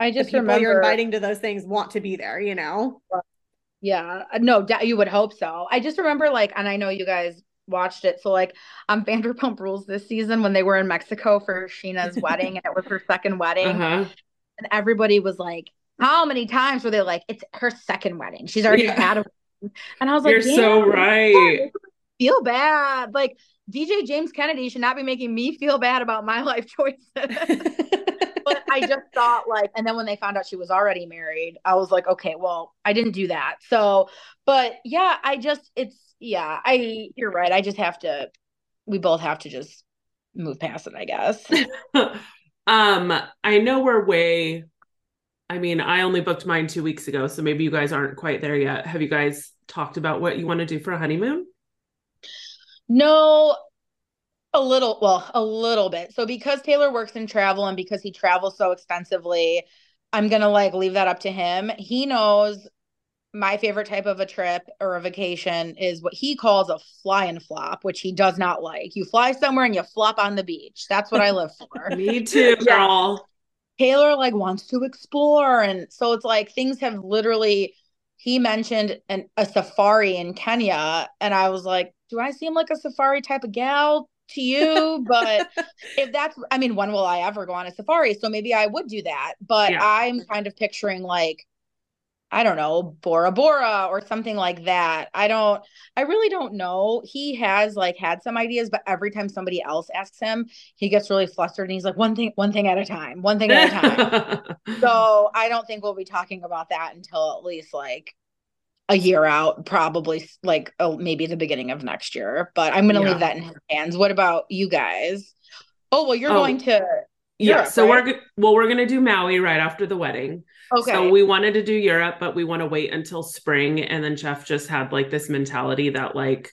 I the just people remember you're inviting to those things want to be there, you know? Yeah, uh, no, you would hope so. I just remember like, and I know you guys watched it. So like on Vanderpump Rules this season when they were in Mexico for Scheana's wedding and it was her second wedding, Uh-huh. and everybody was like, "How many times were they like it's her second wedding? She's already Yeah. had a." wedding." And I was like, You're so right. Feel bad. Like DJ James Kennedy should not be making me feel bad about my life choices. but I just thought like, and then when they found out she was already married, I was like, okay, well, I didn't do that. So, but yeah, I just, it's, yeah, I, you're right. I just have to, we both have to just move past it, I guess. um, I know we're way. I mean, I only booked mine two weeks ago, so maybe you guys aren't quite there yet. Have you guys talked about what you want to do for a honeymoon? No, a little, well, a little bit. So because Taylor works in travel and because he travels so extensively, I'm gonna like leave that up to him. He knows my favorite type of a trip or a vacation is what he calls a fly and flop, which he does not like. You fly somewhere and you flop on the beach. That's what I live for. Me too, Yeah. girl. Taylor like wants to explore. And so it's like things have literally he mentioned an a safari in Kenya. And I was like, do I seem like a safari type of gal to you? But if that's I mean, when will I ever go on a safari? So maybe I would do that. But Yeah. I'm kind of picturing like I don't know, Bora Bora or something like that. I don't, I really don't know. He has like had some ideas, but every time somebody else asks him, he gets really flustered and he's like, one thing, one thing at a time, one thing at a time. so I don't think we'll be talking about that until at least like a year out, probably like oh, maybe the beginning of next year. But I'm going to Yeah. leave that in his hands. What about you guys? Oh, well, you're Oh, going to, yeah, Europe, so right? we're well, we're gonna do Maui right after the wedding. okay. So we wanted to do Europe, but we want to wait until spring. And then Jeff just had like this mentality that like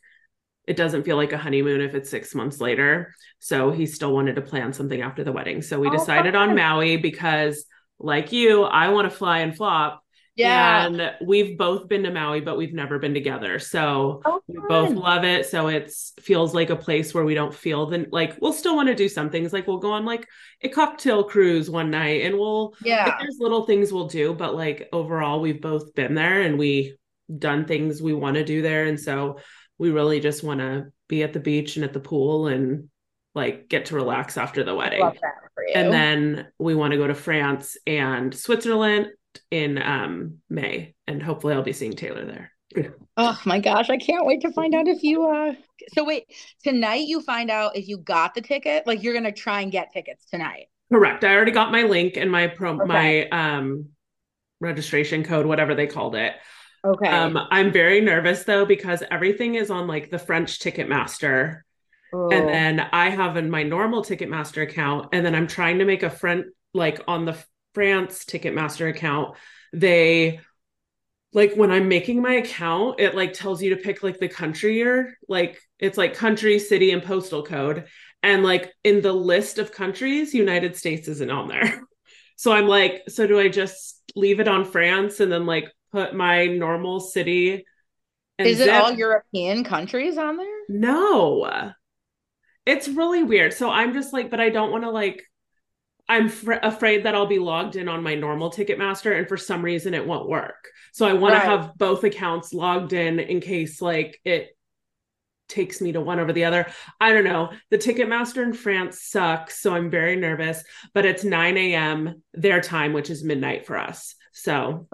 it doesn't feel like a honeymoon if it's six months later. So he still wanted to plan something after the wedding. So we Oh, decided on. Maui because, like you, I want to fly and flop. Yeah. And we've both been to Maui, but we've never been together. So Oh, we both love it. So it's feels like a place where we don't feel the like we'll still want to do some things. Like we'll go on like a cocktail cruise one night and we'll yeah. like, there's little things we'll do, but like overall, we've both been there and we done things we want to do there. And so we really just want to be at the beach and at the pool and like get to relax after the wedding. Love that for you. And then we want to go to France and Switzerland in um May. And hopefully I'll be seeing Taylor there. Oh my gosh, I can't wait to find out if you uh so wait, tonight you find out if you got the ticket? Like you're gonna try and get tickets tonight. Correct. I already got my link and my pro Okay. my um registration code, whatever they called it. Okay. Um, I'm very nervous though because everything is on like the French Ticketmaster, and Oh. then I have in my normal Ticketmaster account, and then I'm trying to make a friend like on the France Ticketmaster account, they like when I'm making my account, it like tells you to pick like the country year, like it's like country, city, and postal code. And like in the list of countries, United States isn't on there. So I'm like, so do I just leave it on France and then like put my normal city? Is it zip? all European countries on there? No. It's really weird. So I'm just like, but I don't want to like I'm fr- afraid that I'll be logged in on my normal Ticketmaster and for some reason it won't work. So I want right. to have both accounts logged in in case like it takes me to one over the other. I don't know. The Ticketmaster in France sucks, so I'm very nervous. But it's 9 a.m. their time, which is midnight for us. So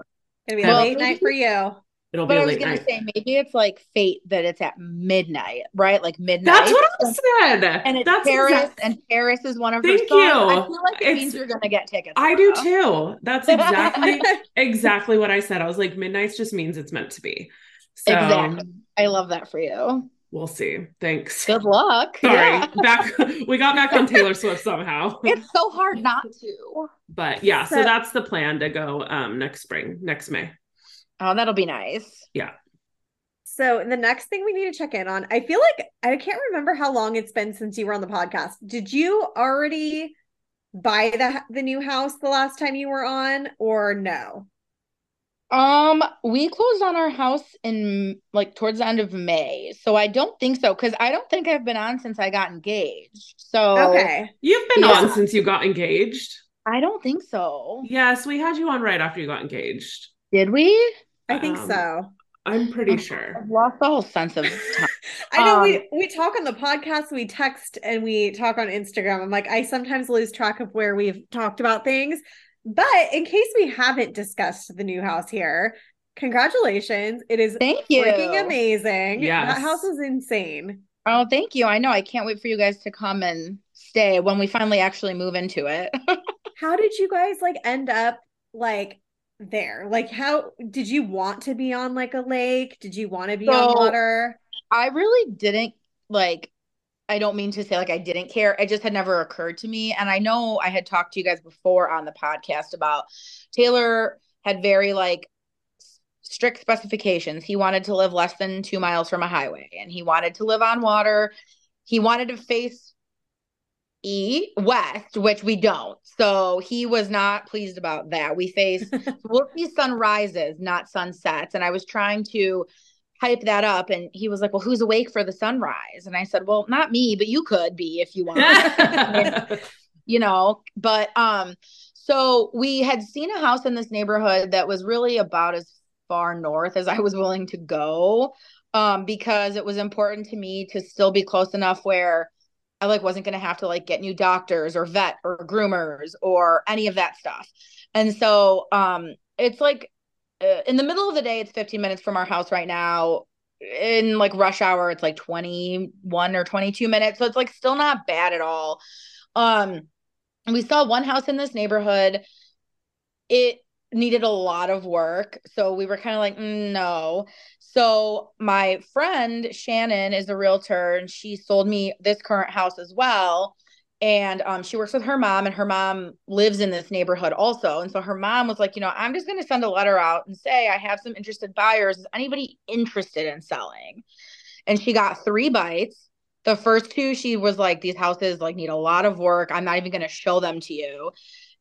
it'll be a well, late night for you. It'll but be I was gonna night. say maybe it's like fate that it's at midnight, right? Like midnight. That's what I said. And it's That's Paris, and Paris is one of Thank her songs. you. I feel like it it's, means you're gonna get tickets. I do too. That's exactly exactly what I said. I was like, midnight just means it's meant to be. So, exactly. I love that for you we'll see. Thanks. Good luck. Sorry. Yeah. Back we got back on Taylor Swift somehow. It's so hard not to. But yeah, so, so that's the plan to go um next spring, next May. Oh, that'll be nice. Yeah. So the next thing we need to check in on, I feel like I can't remember how long it's been since you were on the podcast. Did you already buy the the new house the last time you were on or no? Um, we closed on our house in like towards the end of May. So I don't think so because I don't think I've been on since I got engaged. So Okay. You've been yeah. on since you got engaged? I don't think so. Yes, we had you on right after you got engaged. Did we? I think um, so. I'm pretty sure. I've lost the whole sense of time. I know um, we we talk on the podcast, we text and we talk on Instagram. I'm like, I sometimes lose track of where we've talked about things. But in case we haven't discussed the new house here, congratulations. It is thank you. freaking amazing. Yeah. That house is insane. Oh, thank you. I know. I can't wait for you guys to come and stay when we finally actually move into it. how did you guys like end up like there? Like how did you want to be on like a lake? Did you want to be so, on water? I really didn't like I don't mean to say like I didn't care. It just had never occurred to me. And I know I had talked to you guys before on the podcast about Taylor had very like strict specifications. He wanted to live less than two miles from a highway and he wanted to live on water. He wanted to face E west, which we don't. So he was not pleased about that. We face we'll see sunrises, not sunsets. And I was trying to hype that up and he was like well who's awake for the sunrise and i said well not me but you could be if you want and, you know but um so we had seen a house in this neighborhood that was really about as far north as i was willing to go um because it was important to me to still be close enough where i like wasn't going to have to like get new doctors or vet or groomers or any of that stuff and so um it's like uh, in the middle of the day, it's 15 minutes from our house right now. In like rush hour, it's like 21 or 22 minutes. So it's like still not bad at all. Um, we saw one house in this neighborhood. It needed a lot of work. So we were kind of like, mm, no. So my friend Shannon is a realtor and she sold me this current house as well. And um, she works with her mom and her mom lives in this neighborhood also. And so her mom was like you know i'm just going to send a letter out and say i have some interested buyers. Is anybody interested in selling? And she got three bites. The first two she was like these houses like need a lot of work. I'm not even going to show them to you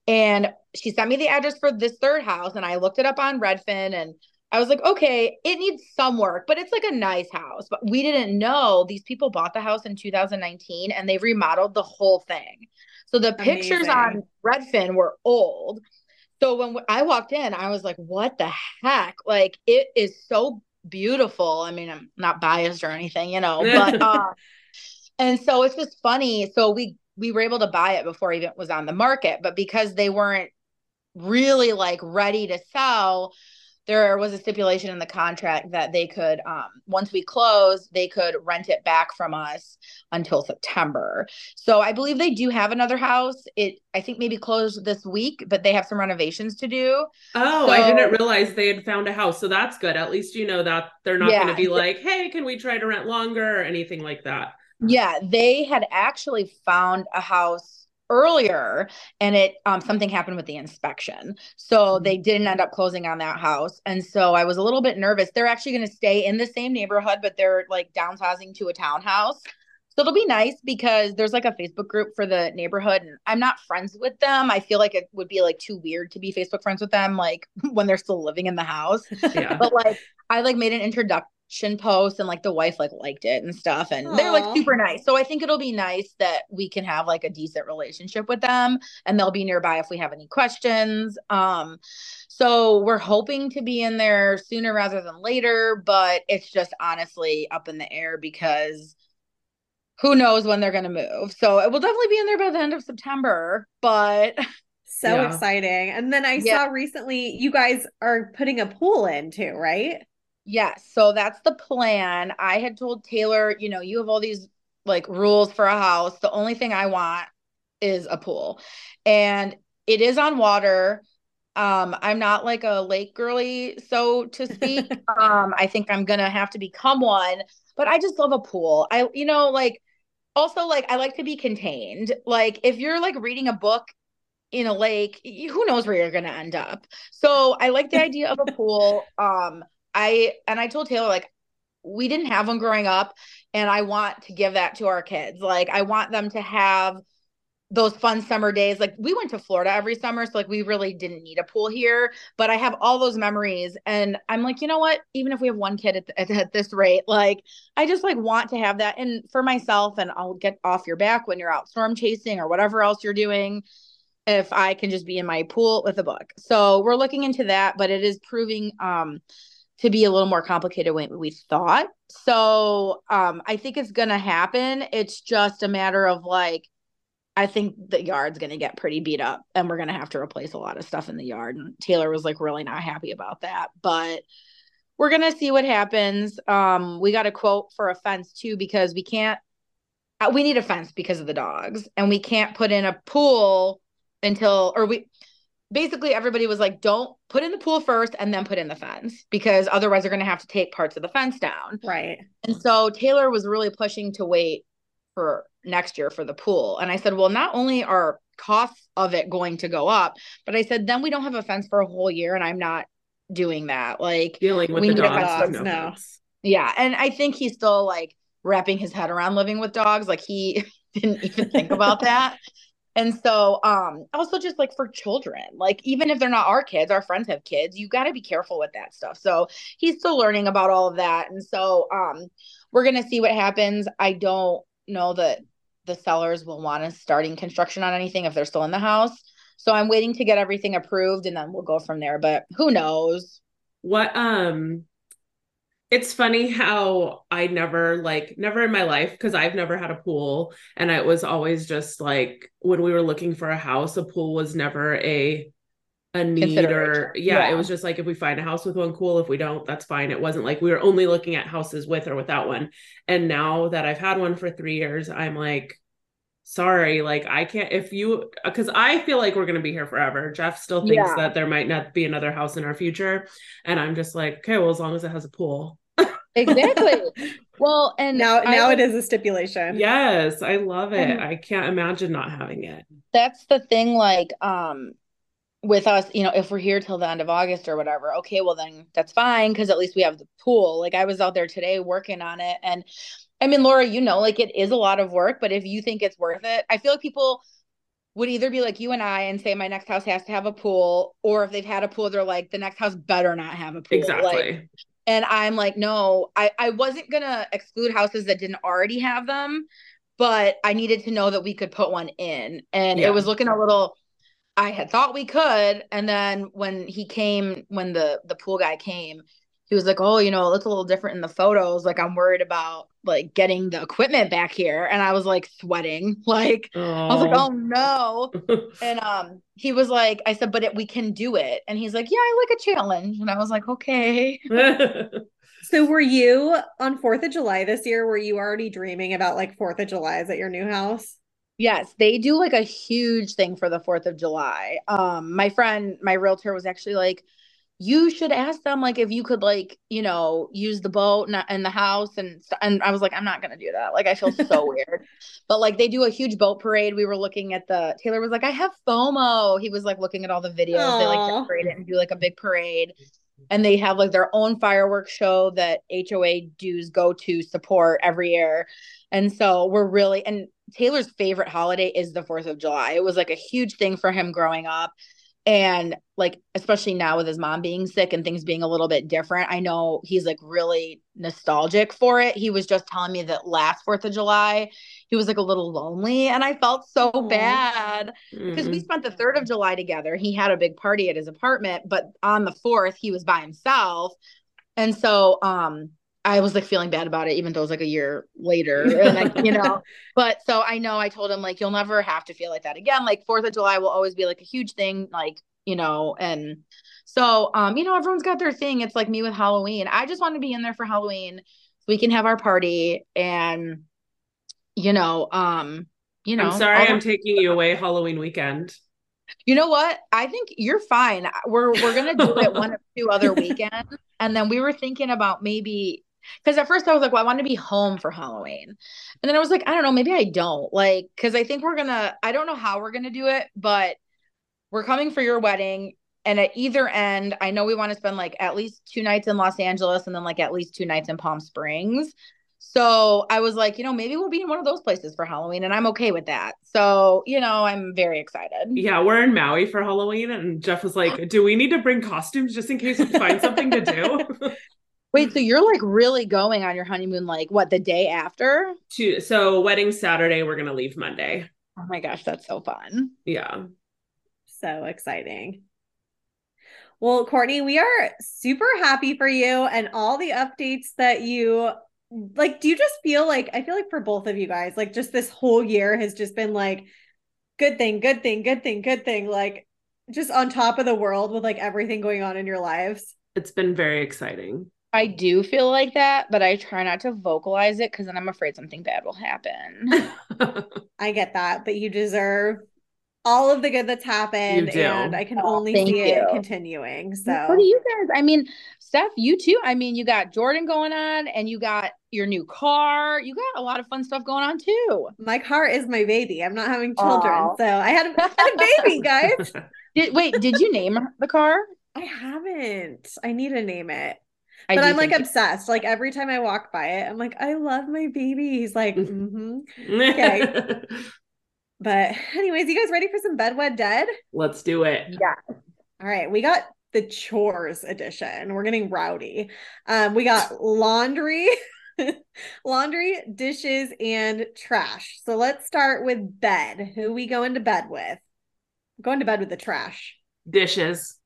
and she sent me the address for this third house and i looked it up on redfin and I was like, okay, it needs some work, but it's like a nice house. But we didn't know these people bought the house in 2019 and they remodeled the whole thing. So the Amazing. pictures on Redfin were old. So when I walked in, I was like, what the heck? Like it is so beautiful. I mean, I'm not biased or anything, you know, but uh, and so it's just funny. So we we were able to buy it before even was on the market, but because they weren't really like ready to sell, there was a stipulation in the contract that they could um, once we close they could rent it back from us until september. So i believe they do have another house. It i think maybe closed this week but they have some renovations to do. Oh so, i didn't realize they had found a house. So that's good. At least you know that they're not yeah, going to be like hey can we try to rent longer? or anything like that yeah they had actually found a house earlier and it um something happened with the inspection so they didn't end up closing on that house and so i was a little bit nervous they're actually going to stay in the same neighborhood but they're like downsizing to a townhouse so it'll be nice because there's like a Facebook group for the neighborhood and I'm not friends with them. I feel like it would be like too weird to be Facebook friends with them like when they're still living in the house. Yeah. but like I like made an introduction post and like the wife like liked it and stuff and they're like super nice. So I think it'll be nice that we can have like a decent relationship with them and they'll be nearby if we have any questions. Um so we're hoping to be in there sooner rather than later, but it's just honestly up in the air because who knows when they're going to move. So it will definitely be in there by the end of September, but So Yeah. exciting. And then I Yeah. saw recently you guys are putting a pool in too, right? Yes, so that's the plan. I had told Taylor, you know, you have all these like rules for a house. The only thing I want is a pool. And it is on water. Um, I'm not like a lake girly, so to speak. um, I think I'm gonna have to become one, but I just love a pool. I, you know, like also like I like to be contained. Like if you're like reading a book in a lake, who knows where you're gonna end up. So I like the idea of a pool. Um, I and I told Taylor like we didn't have one growing up, and I want to give that to our kids. Like I want them to have those fun summer days. Like we went to Florida every summer, so like we really didn't need a pool here. But I have all those memories, and I'm like, you know what? Even if we have one kid at, at, at this rate, like I just like want to have that, and for myself, and I'll get off your back when you're out storm chasing or whatever else you're doing. If I can just be in my pool with a book, so we're looking into that, but it is proving um to be a little more complicated than we thought. So um I think it's gonna happen. It's just a matter of like I think the yard's going to get pretty beat up and we're going to have to replace a lot of stuff in the yard. And Taylor was like really not happy about that, but we're going to see what happens. Um, we got a quote for a fence too, because we can't, uh, we need a fence because of the dogs and we can't put in a pool until, or we, basically everybody was like, don't put in the pool first and then put in the fence because otherwise they're going to have to take parts of the fence down. Right. And so Taylor was really pushing to wait for next year for the pool. And I said, well, not only are costs of it going to go up, but I said, then we don't have a fence for a whole year and I'm not doing that. Like, Dealing with We the need a dogs, dog, no, no. yeah. And I think he's still like wrapping his head around living with dogs. Like he didn't even think about that. And so, um, also just like for children, like even if they're not our kids, our friends have kids, you got to be careful with that stuff. So he's still learning about all of that. And so, um, we're going to see what happens. I don't know that the sellers will want us starting construction on anything if they're still in the house. So I'm waiting to get everything approved and then we'll go from there. But who knows? What um it's funny how I never like never in my life because I've never had a pool and it was always just like when we were looking for a house a pool was never a a need or yeah, Yeah. it was just like if we find a house with one cool if we don't that's fine. It wasn't like we were only looking at houses with or without one. And now that I've had one for 3 years I'm like sorry like I can't if you because I feel like we're going to be here forever Jeff still thinks Yeah. that there might not be another house in our future and I'm just like, okay, well, as long as it has a pool. Exactly. well, and Now I now would- it is a stipulation. Yes, I love it. And- I can't imagine not having it. that's the thing like um with us you know if we're here till the end of august or whatever okay well then that's fine because at least we have the pool like i was out there today working on it and i mean laura you know like it is a lot of work but if you think it's worth it i feel like people would either be like you and i and say my next house has to have a pool or if they've had a pool they're like the next house better not have a pool Exactly. like and I'm like, no, I, I wasn't gonna exclude houses that didn't already have them, but I needed to know that we could put one in. And Yeah. it was looking a little I had thought we could. And then when he came, when the the pool guy came, he was like, Oh, you know, it looks a little different in the photos. Like I'm worried about like getting the equipment back here. And I was like sweating. Like I was like, oh no. And um, he was like, I said, but it, we can do it. And he's like, yeah, I like a challenge. And I was like, okay. So were you on 4th of July this year? Were you already dreaming about like 4th of July's at your new house? Yes, they do like a huge thing for the 4th of July. Um, my friend, my realtor was actually like, you should ask them like if you could like you know use the boat and, and the house and and I was like I'm not gonna do that. Like I feel so weird. But like they do a huge boat parade. We were looking at the Taylor was like I have FOMO. He was like looking at all the videos. Aww. they like decorate it and do like a big parade. And they have like their own fireworks show that HOA dues go to support every year. And so we're really and Taylor's favorite holiday is the 4th of July. It was like a huge thing for him growing up and like especially now with his mom being sick and things being a little bit different i know he's like really nostalgic for it. He was just telling me that last fourth of july he was like a little lonely and i felt so Aww. bad because we spent the third of july together. He had a big party at his apartment but on the fourth he was by himself. And so um I was like feeling bad about it, even though it was like a year later. And I, you know, but so I know I told him like you'll never have to feel like that again. Like Fourth of July will always be like a huge thing, like, you know, and so um, you know, everyone's got their thing. It's like me with Halloween. I just want to be in there for Halloween so we can have our party and you know, um, you know. I'm sorry I'm taking you away Halloween weekend. You know what? I think you're fine. We're we're gonna do it one or two other weekends. And then we were thinking about maybe because at first I was like, well, I want to be home for Halloween. And then I was like, I don't know, maybe I don't. Like, because I think we're going to, I don't know how we're going to do it, but we're coming for your wedding. And at either end, I know we want to spend like at least two nights in Los Angeles and then like at least two nights in Palm Springs. So I was like, you know, maybe we'll be in one of those places for Halloween, and I'm okay with that. So, you know, I'm very excited. Yeah, we're in Maui for Halloween, and Jeff was like, uh, Do we need to bring costumes just in case we find something to do? Wait, so you're like really going on your honeymoon like what the day after? To so wedding Saturday, we're gonna leave Monday. Oh my gosh, that's so fun. Yeah. So exciting. Well, Courtney, we are super happy for you and all the updates that you like. Do you just feel like I feel like for both of you guys, like just this whole year has just been like good thing, good thing, good thing, good thing, like just on top of the world with like everything going on in your lives? It's been very exciting. I do feel like that, but I try not to vocalize it because then I'm afraid something bad will happen. I get that, but you deserve all of the good that's happened, and I can oh, only see you. it continuing. So, what do you guys? I mean, Steph, you too. I mean, you got Jordan going on, and you got your new car. You got a lot of fun stuff going on too. My car is my baby. I'm not having children, Aww. so I had, had a baby, guys. did, wait, did you name the car? I haven't. I need to name it. I but I'm like obsessed. Like every time I walk by it, I'm like, I love my baby. He's like, mm-hmm. okay. but anyways, you guys ready for some bedwed dead? Let's do it. Yeah. All right, we got the chores edition. We're getting rowdy. Um, we got laundry, laundry, dishes, and trash. So let's start with bed. Who we going to bed with? going to bed with the trash. Dishes.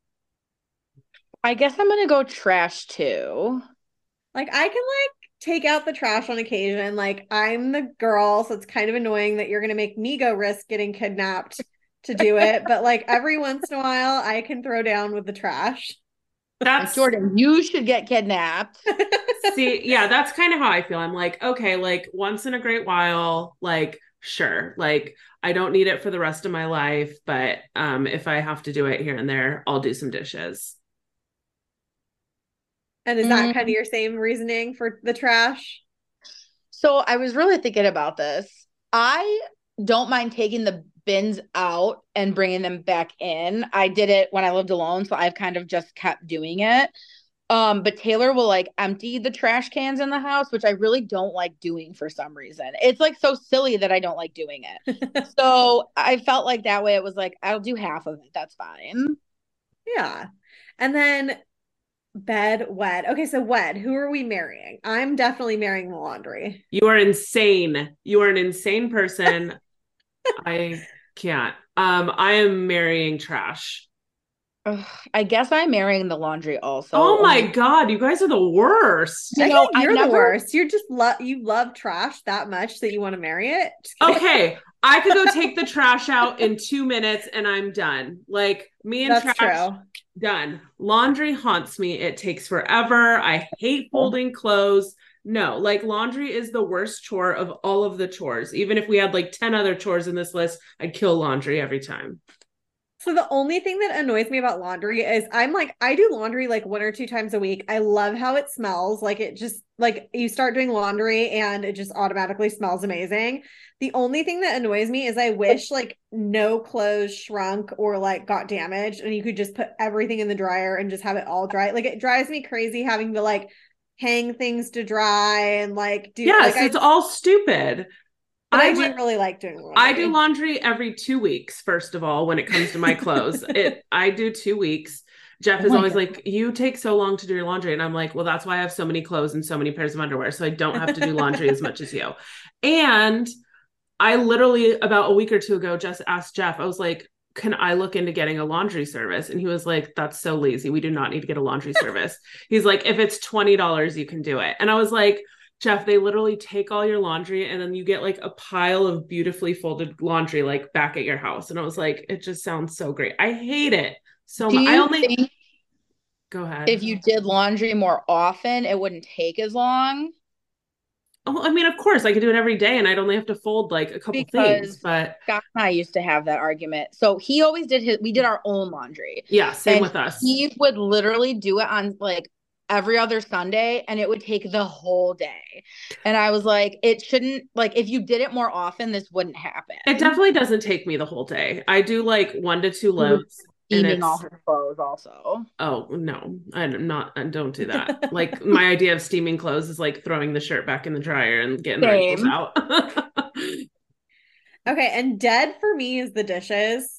I guess I'm gonna go trash too. Like I can like take out the trash on occasion. Like I'm the girl, so it's kind of annoying that you're gonna make me go risk getting kidnapped to do it. but like every once in a while, I can throw down with the trash. That's Jordan. You should get kidnapped. See, yeah, that's kind of how I feel. I'm like, okay, like once in a great while, like sure, like I don't need it for the rest of my life, but um, if I have to do it here and there, I'll do some dishes. And is that mm-hmm. kind of your same reasoning for the trash? So I was really thinking about this. I don't mind taking the bins out and bringing them back in. I did it when I lived alone, so I've kind of just kept doing it. Um, but Taylor will like empty the trash cans in the house, which I really don't like doing for some reason. It's like so silly that I don't like doing it. so I felt like that way it was like, I'll do half of it. That's fine. Yeah. And then Bed wed. Okay, so wed. Who are we marrying? I'm definitely marrying the laundry. You are insane. You are an insane person. I can't. Um, I am marrying trash. Ugh, I guess I'm marrying the laundry also. Oh my god, you guys are the worst. You I know, you're never... the worst. You're just love you love trash that much that you want to marry it. Okay, I could go take the trash out in two minutes and I'm done. Like me and That's trash, true. done. Laundry haunts me. It takes forever. I hate folding clothes. No, like laundry is the worst chore of all of the chores. Even if we had like 10 other chores in this list, I'd kill laundry every time. So the only thing that annoys me about laundry is I'm like I do laundry like one or two times a week. I love how it smells. Like it just like you start doing laundry and it just automatically smells amazing. The only thing that annoys me is I wish like no clothes shrunk or like got damaged and you could just put everything in the dryer and just have it all dry. Like it drives me crazy having to like hang things to dry and like do Yes, like, it's I, all stupid. I, I do really like doing laundry. I do laundry every two weeks, first of all, when it comes to my clothes. it I do two weeks. Jeff Oh is always God. like, You take so long to do your laundry. And I'm like, Well, that's why I have so many clothes and so many pairs of underwear. So I don't have to do laundry as much as you. And I literally about a week or two ago just asked Jeff, I was like, Can I look into getting a laundry service? And he was like, That's so lazy. We do not need to get a laundry service. He's like, If it's $20, you can do it. And I was like, Jeff, they literally take all your laundry and then you get like a pile of beautifully folded laundry like back at your house. And I was like, it just sounds so great. I hate it so much. I only think go ahead. if you did laundry more often, it wouldn't take as long? oh, I mean, of course, I could do it every day and I'd only have to fold like a couple things, but Scott and I used to have that argument. So he always did his, we did our own laundry. yeah, same with us. He would literally do it on like every other Sunday and it would take the whole day. And I was like, it shouldn't, like, if you did it more often, this wouldn't happen. It definitely doesn't take me the whole day. I do like one to two loads. and Steaming it's- all her clothes also. Oh no, I'm not. I don't do that. like my idea of steaming clothes is like throwing the shirt back in the dryer and getting the wrinkles out. Okay, and dead for me is the dishes.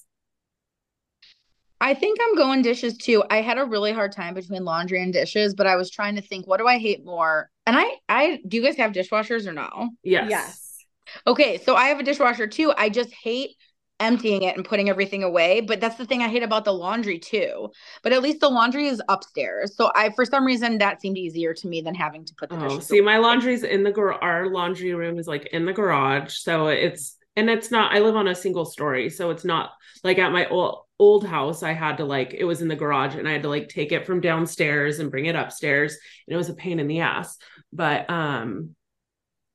I think I'm going dishes too. I had a really hard time between laundry and dishes, but I was trying to think, what do I hate more? And I, I, do you guys have dishwashers or no? yes. Yes. Okay, so I have a dishwasher too. I just hate emptying it and putting everything away. But that's the thing I hate about the laundry too. But at least the laundry is upstairs. So I, for some reason, that seemed easier to me than having to put the Oh, dishes. see, away. my laundry's in the gar- our laundry room is like in the garage, so it's and it's not. I live on a single story, so it's not like at my old old house. I had to like it was in the garage, and I had to like take it from downstairs and bring it upstairs, and it was a pain in the ass. But um,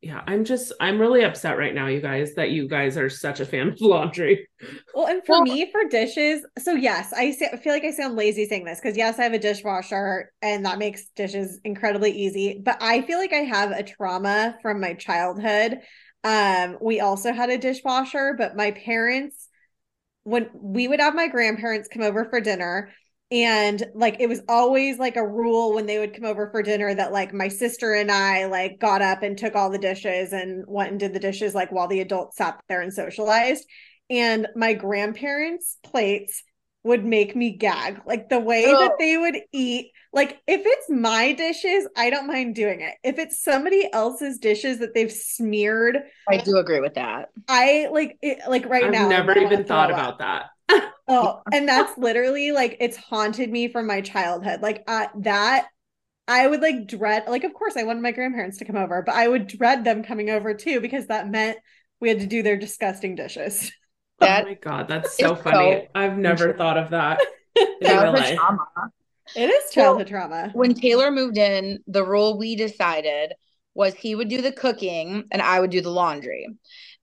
yeah, I'm just I'm really upset right now, you guys, that you guys are such a fan of laundry. Well, and for Well- me, for dishes, so yes, I, sa- I feel like I sound lazy saying this because yes, I have a dishwasher and that makes dishes incredibly easy. But I feel like I have a trauma from my childhood. Um, we also had a dishwasher, but my parents, when we would have my grandparents come over for dinner, and like it was always like a rule when they would come over for dinner that like my sister and I like got up and took all the dishes and went and did the dishes like while the adults sat there and socialized. And my grandparents' plates would make me gag. Like the way that Oh. they would eat. Like if it's my dishes, I don't mind doing it. If it's somebody else's dishes that they've smeared, I do agree with that. I like it like right I've now. never I wanna even thought about that. Oh, and that's literally like it's haunted me from my childhood. Like uh, that I would like dread like of course I wanted my grandparents to come over, but I would dread them coming over too because that meant we had to do their disgusting dishes. That oh my god, that's so funny. so I've never thought of that in my childhood life. trauma. It is childhood trauma. When Taylor moved in, the rule we decided was he would do the cooking and I would do the laundry.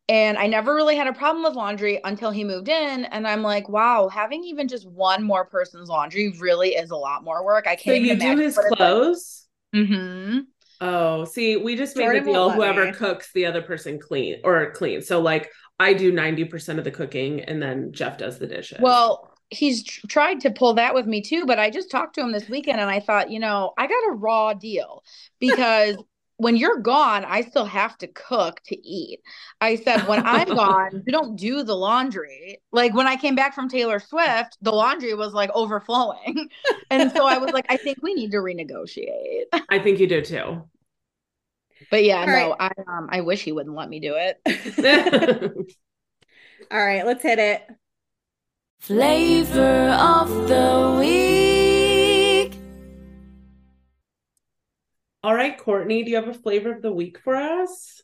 And I never really had a problem with laundry until he moved in. And I'm like, wow, having even just one more person's laundry really is a lot more work. I can't So you even do his what it's like. clothes? Mm-hmm. Oh, see, we just made Jordan the deal whoever me. cooks, the other person clean or clean. So like I do 90% of the cooking and then Jeff does the dishes. Well, he's tr- tried to pull that with me too, but I just talked to him this weekend and I thought, you know, I got a raw deal because when you're gone, I still have to cook to eat. I said, when I'm gone, you don't do the laundry. Like when I came back from Taylor Swift, the laundry was like overflowing. And so I was like, I think we need to renegotiate. I think you do too. But yeah, All no, I um I wish he wouldn't let me do it. All right, let's hit it. Flavor of the week. All right, Courtney, do you have a flavor of the week for us?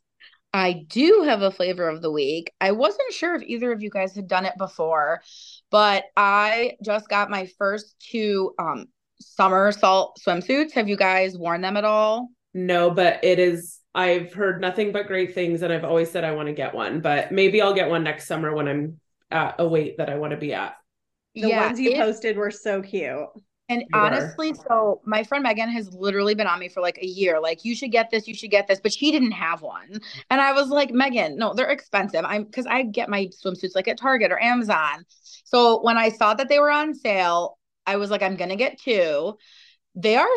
I do have a flavor of the week. I wasn't sure if either of you guys had done it before, but I just got my first two um Summersalt swimsuits. Have you guys worn them at all? No, but it is I've heard nothing but great things and I've always said I want to get one, but maybe I'll get one next summer when I'm at a weight that I want to be at. The yeah, ones you it- posted were so cute. And You are. honestly, so my friend Megan has literally been on me for like a year. Like, you should get this, you should get this, but she didn't have one. And I was like, Megan, no, they're expensive. I'm because I get my swimsuits like at Target or Amazon. So when I saw that they were on sale, I was like, I'm gonna get two. They are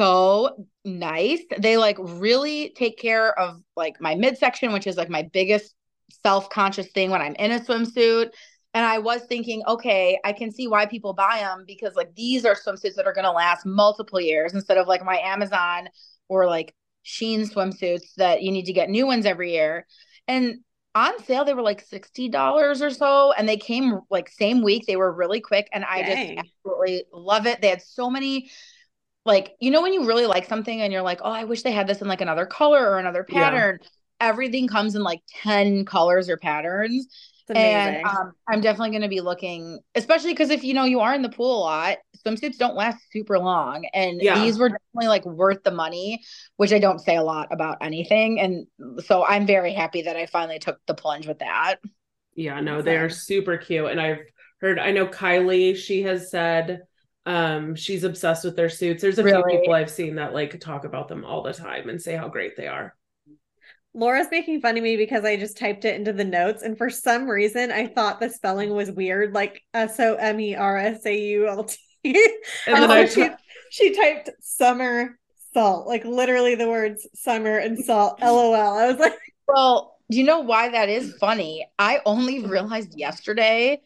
so nice. They like really take care of like my midsection, which is like my biggest self-conscious thing when I'm in a swimsuit. And I was thinking, okay, I can see why people buy them because like these are swimsuits that are going to last multiple years instead of like my Amazon or like Shein swimsuits that you need to get new ones every year. And on sale, they were like $60 or so. And they came like same week. They were really quick. And I Dang. just absolutely love it. They had so many like, you know, when you really like something and you're like, oh, I wish they had this in like another color or another Yeah. pattern. Everything comes in like 10 colors or patterns. And um, I'm definitely going to be looking, especially because if you know you are in the pool a lot, swimsuits don't last super long, and Yeah. these were definitely like worth the money, which I don't say a lot about anything. And so I'm very happy that I finally took the plunge with that. Yeah, no, they're super cute. And I've heard, I know Kylie, she has said um she's obsessed with their suits. There's a few people I've seen that like talk about them all the time and say how great they are. Laura's making fun of me because I just typed it into the notes, and for some reason, I thought the spelling was weird, like S O M E R S A U L T. And And then I so she, she typed summer salt, like literally the words summer and salt. LOL. I was like, Well, do you know why that is funny? I only realized yesterday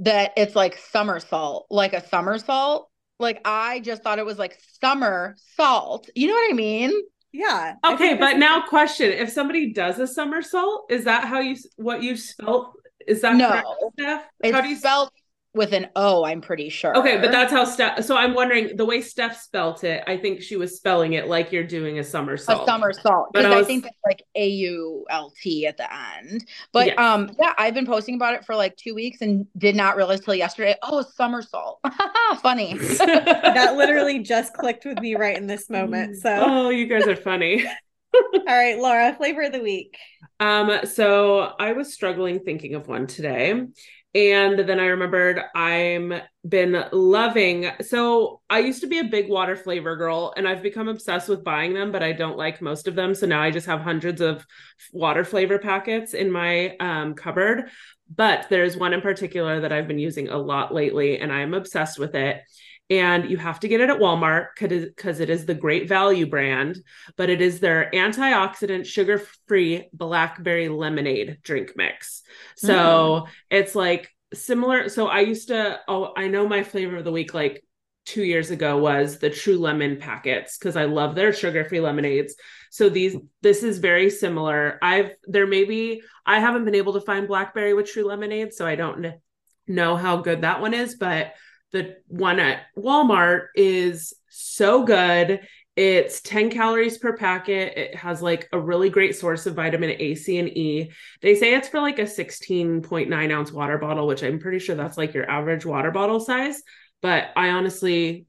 that it's like somersault, like a somersault. Like I just thought it was like summer salt. You know what I mean? yeah. Okay, but now question, if somebody does a somersault, is that how you what you spelled? Is that No. correct, Steph? It's how do you spelled with an O, I'm pretty sure. Okay, but that's how Steph so I'm wondering the way Steph spelt it, I think she was spelling it like you're doing a somersault. a somersault. somersault. But Because I I, think it's like A U L T at the end. But Yes. um, yeah, I've been posting about it for like two weeks and did not realize till yesterday. Oh, somersault. Funny. that literally just clicked with me right in this moment. So, Oh, you guys are funny. all right, Laura, flavor of the week. Um, so I was struggling thinking of one today. And then I remembered I'm been loving. So I used to be a big water flavor girl and I've become obsessed with buying them, but I don't like most of them. So now I just have hundreds of water flavor packets in my um, cupboard. But there's one in particular that I've been using a lot lately and I'm obsessed with it. And you have to get it at Walmart because it is the great value brand, but it is their antioxidant sugar free blackberry lemonade drink mix. So mm. it's like similar. So I used to, oh, I know my flavor of the week like two years ago was the True Lemon packets because I love their sugar free lemonades. So these, this is very similar. I've, there may be, I haven't been able to find blackberry with True Lemonade, so I don't kn- know how good that one is, but the one at Walmart is so good. It's 10 calories per packet. It has like a really great source of vitamin A, C, and E. They say it's for like a 16.9 ounce water bottle, which I'm pretty sure that's like your average water bottle size. But I honestly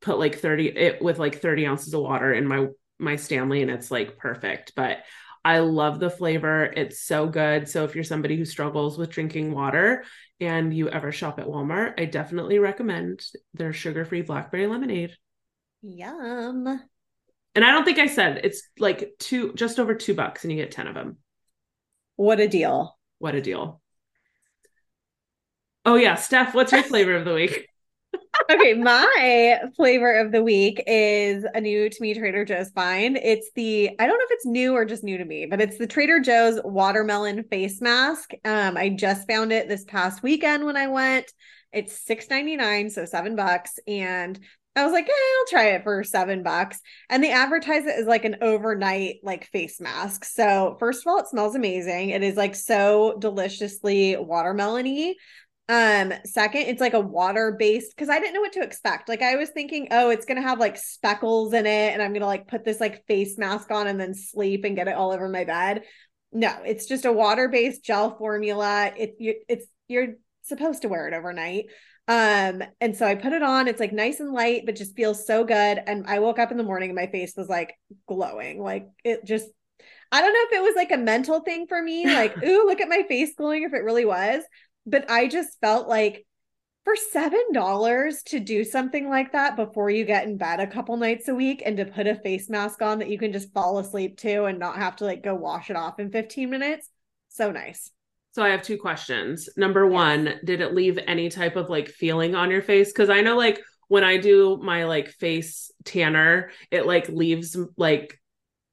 put like 30 it with like 30 ounces of water in my my Stanley and it's like perfect. But I love the flavor. It's so good. So if you're somebody who struggles with drinking water and you ever shop at Walmart, I definitely recommend their sugar-free blackberry lemonade. Yum. And I don't think I said it's like two just over 2 bucks and you get 10 of them. What a deal. What a deal. Oh yeah, Steph, what's your flavor of the week? Okay, my flavor of the week is a new to me Trader Joe's find. It's the I don't know if it's new or just new to me, but it's the Trader Joe's watermelon face mask. Um, I just found it this past weekend when I went. It's six ninety nine, so seven bucks, and I was like, eh, I'll try it for seven bucks. And they advertise it as like an overnight like face mask. So first of all, it smells amazing. It is like so deliciously watermelony. Um, second, it's like a water based because I didn't know what to expect. Like I was thinking, oh, it's gonna have like speckles in it, and I'm gonna like put this like face mask on and then sleep and get it all over my bed. No, it's just a water based gel formula. It you, it's you're supposed to wear it overnight. Um, and so I put it on. It's like nice and light, but just feels so good. And I woke up in the morning and my face was like glowing. Like it just I don't know if it was like a mental thing for me, like, ooh, look at my face glowing, if it really was. But I just felt like for seven dollars to do something like that before you get in bed a couple nights a week and to put a face mask on that you can just fall asleep to and not have to like go wash it off in 15 minutes so nice So I have two questions. Number one, did it leave any type of like feeling on your face? Because I know like when I do my like face tanner, it like leaves like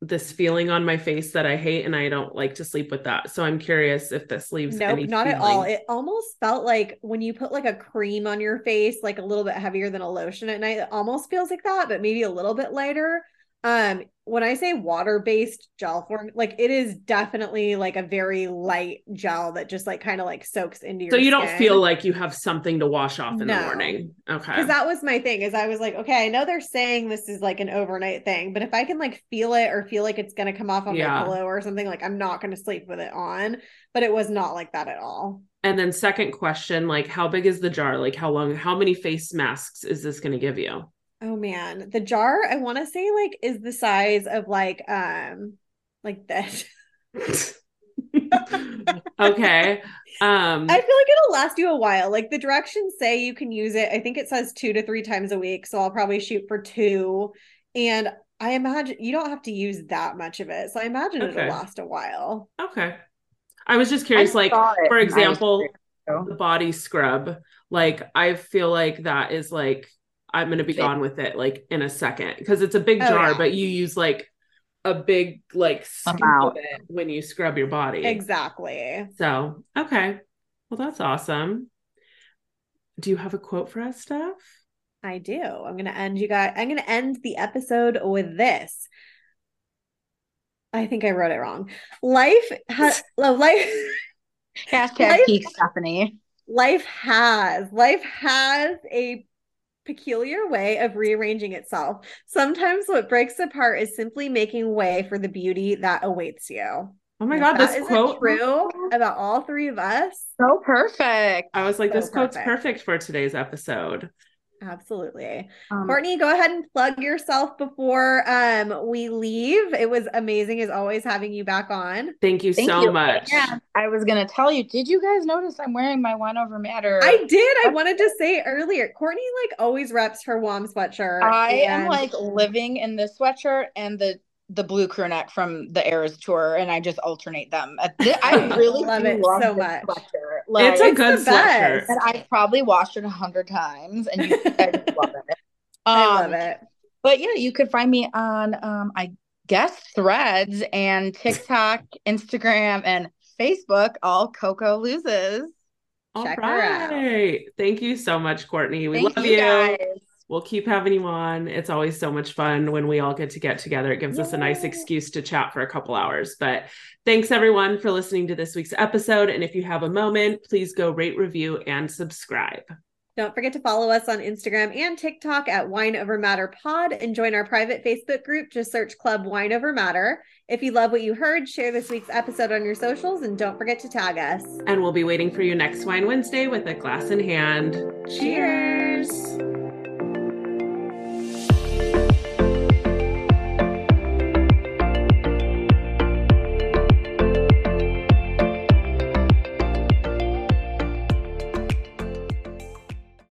this feeling on my face that I hate and I don't like to sleep with that. So I'm curious if this leaves nope any not at all. it almost felt like when you put like a cream on your face like a little bit heavier than a lotion at night it almost feels like that but maybe a little bit lighter um when i say water based gel form like it is definitely like a very light gel that just like kind of like soaks into your So you don't feel like you have something to wash off in the morning. Okay. because that was my thing is i was like okay i know they're saying this is like an overnight thing but if i can like feel it or feel like it's going to come off on Yeah. my pillow or something like i'm not going to sleep with it on but it was not like that at all And then second question, like how big is the jar? Like how long, how many face masks is this going to give you? Oh man the jar i want to say like is the size of like um like this okay. Um I feel like it'll last you a while. Like the directions say you can use it. I think it says two to three times a week. So I'll probably shoot for two. And I imagine you don't have to use that much of it. So I imagine Okay. it'll last a while. okay. I was just curious, like for example, the body scrub, like I feel like that is like I'm gonna be Big. gone with it like in a second because it's a big Oh, jar, yeah. but you use like a big like scoop of it when you scrub your body. Exactly. So okay. Well, that's awesome. Do you have a quote for us, Steph? I do. I'm gonna end you guys. I'm gonna end the episode with this. I think I wrote it wrong. Life has life Hashtag Life- peak Stephanie. life has life has a peculiar way of rearranging itself. Sometimes what breaks apart is simply making way for the beauty that awaits you. Oh my god, that this isn't quote true about all three of us. So perfect. I was like, So this quote's perfect. perfect for today's episode. Absolutely. Um, Courtney, go ahead and plug yourself before um we leave. It was amazing as always having you back on. Thank you Thank so you. much. Yeah, I was gonna tell you. Did you guys notice I'm wearing my Wine Over Matter? I did. I wanted to say earlier, Courtney like always reps her WOM sweatshirt. I am like living in this sweatshirt and the the blue crew neck from the Eras tour, and I just alternate them. Uh, I really Love it love so this much. sweatshirt. Like, It's a It's good the best. sweatshirt. and I probably washed it a hundred times, and you guys love it. I love Um, it. But yeah, you could find me on um I guess threads and TikTok, Instagram, and Facebook, all Coco loses. All Check her out. right. Thank you so much, Courtney. We Thank love you you. We'll keep having you on. It's always so much fun when we all get to get together. It gives us a nice excuse to chat for a couple hours. But thanks everyone for listening to this week's episode. And if you have a moment, please go rate, review, and subscribe. Don't forget to follow us on Instagram and TikTok at Wine Over Matter Pod and join our private Facebook group. Just search Club Wine Over Matter. If you love what you heard, share this week's episode on your socials and don't forget to tag us. And we'll be waiting for you next Wine Wednesday with a glass in hand. Cheers.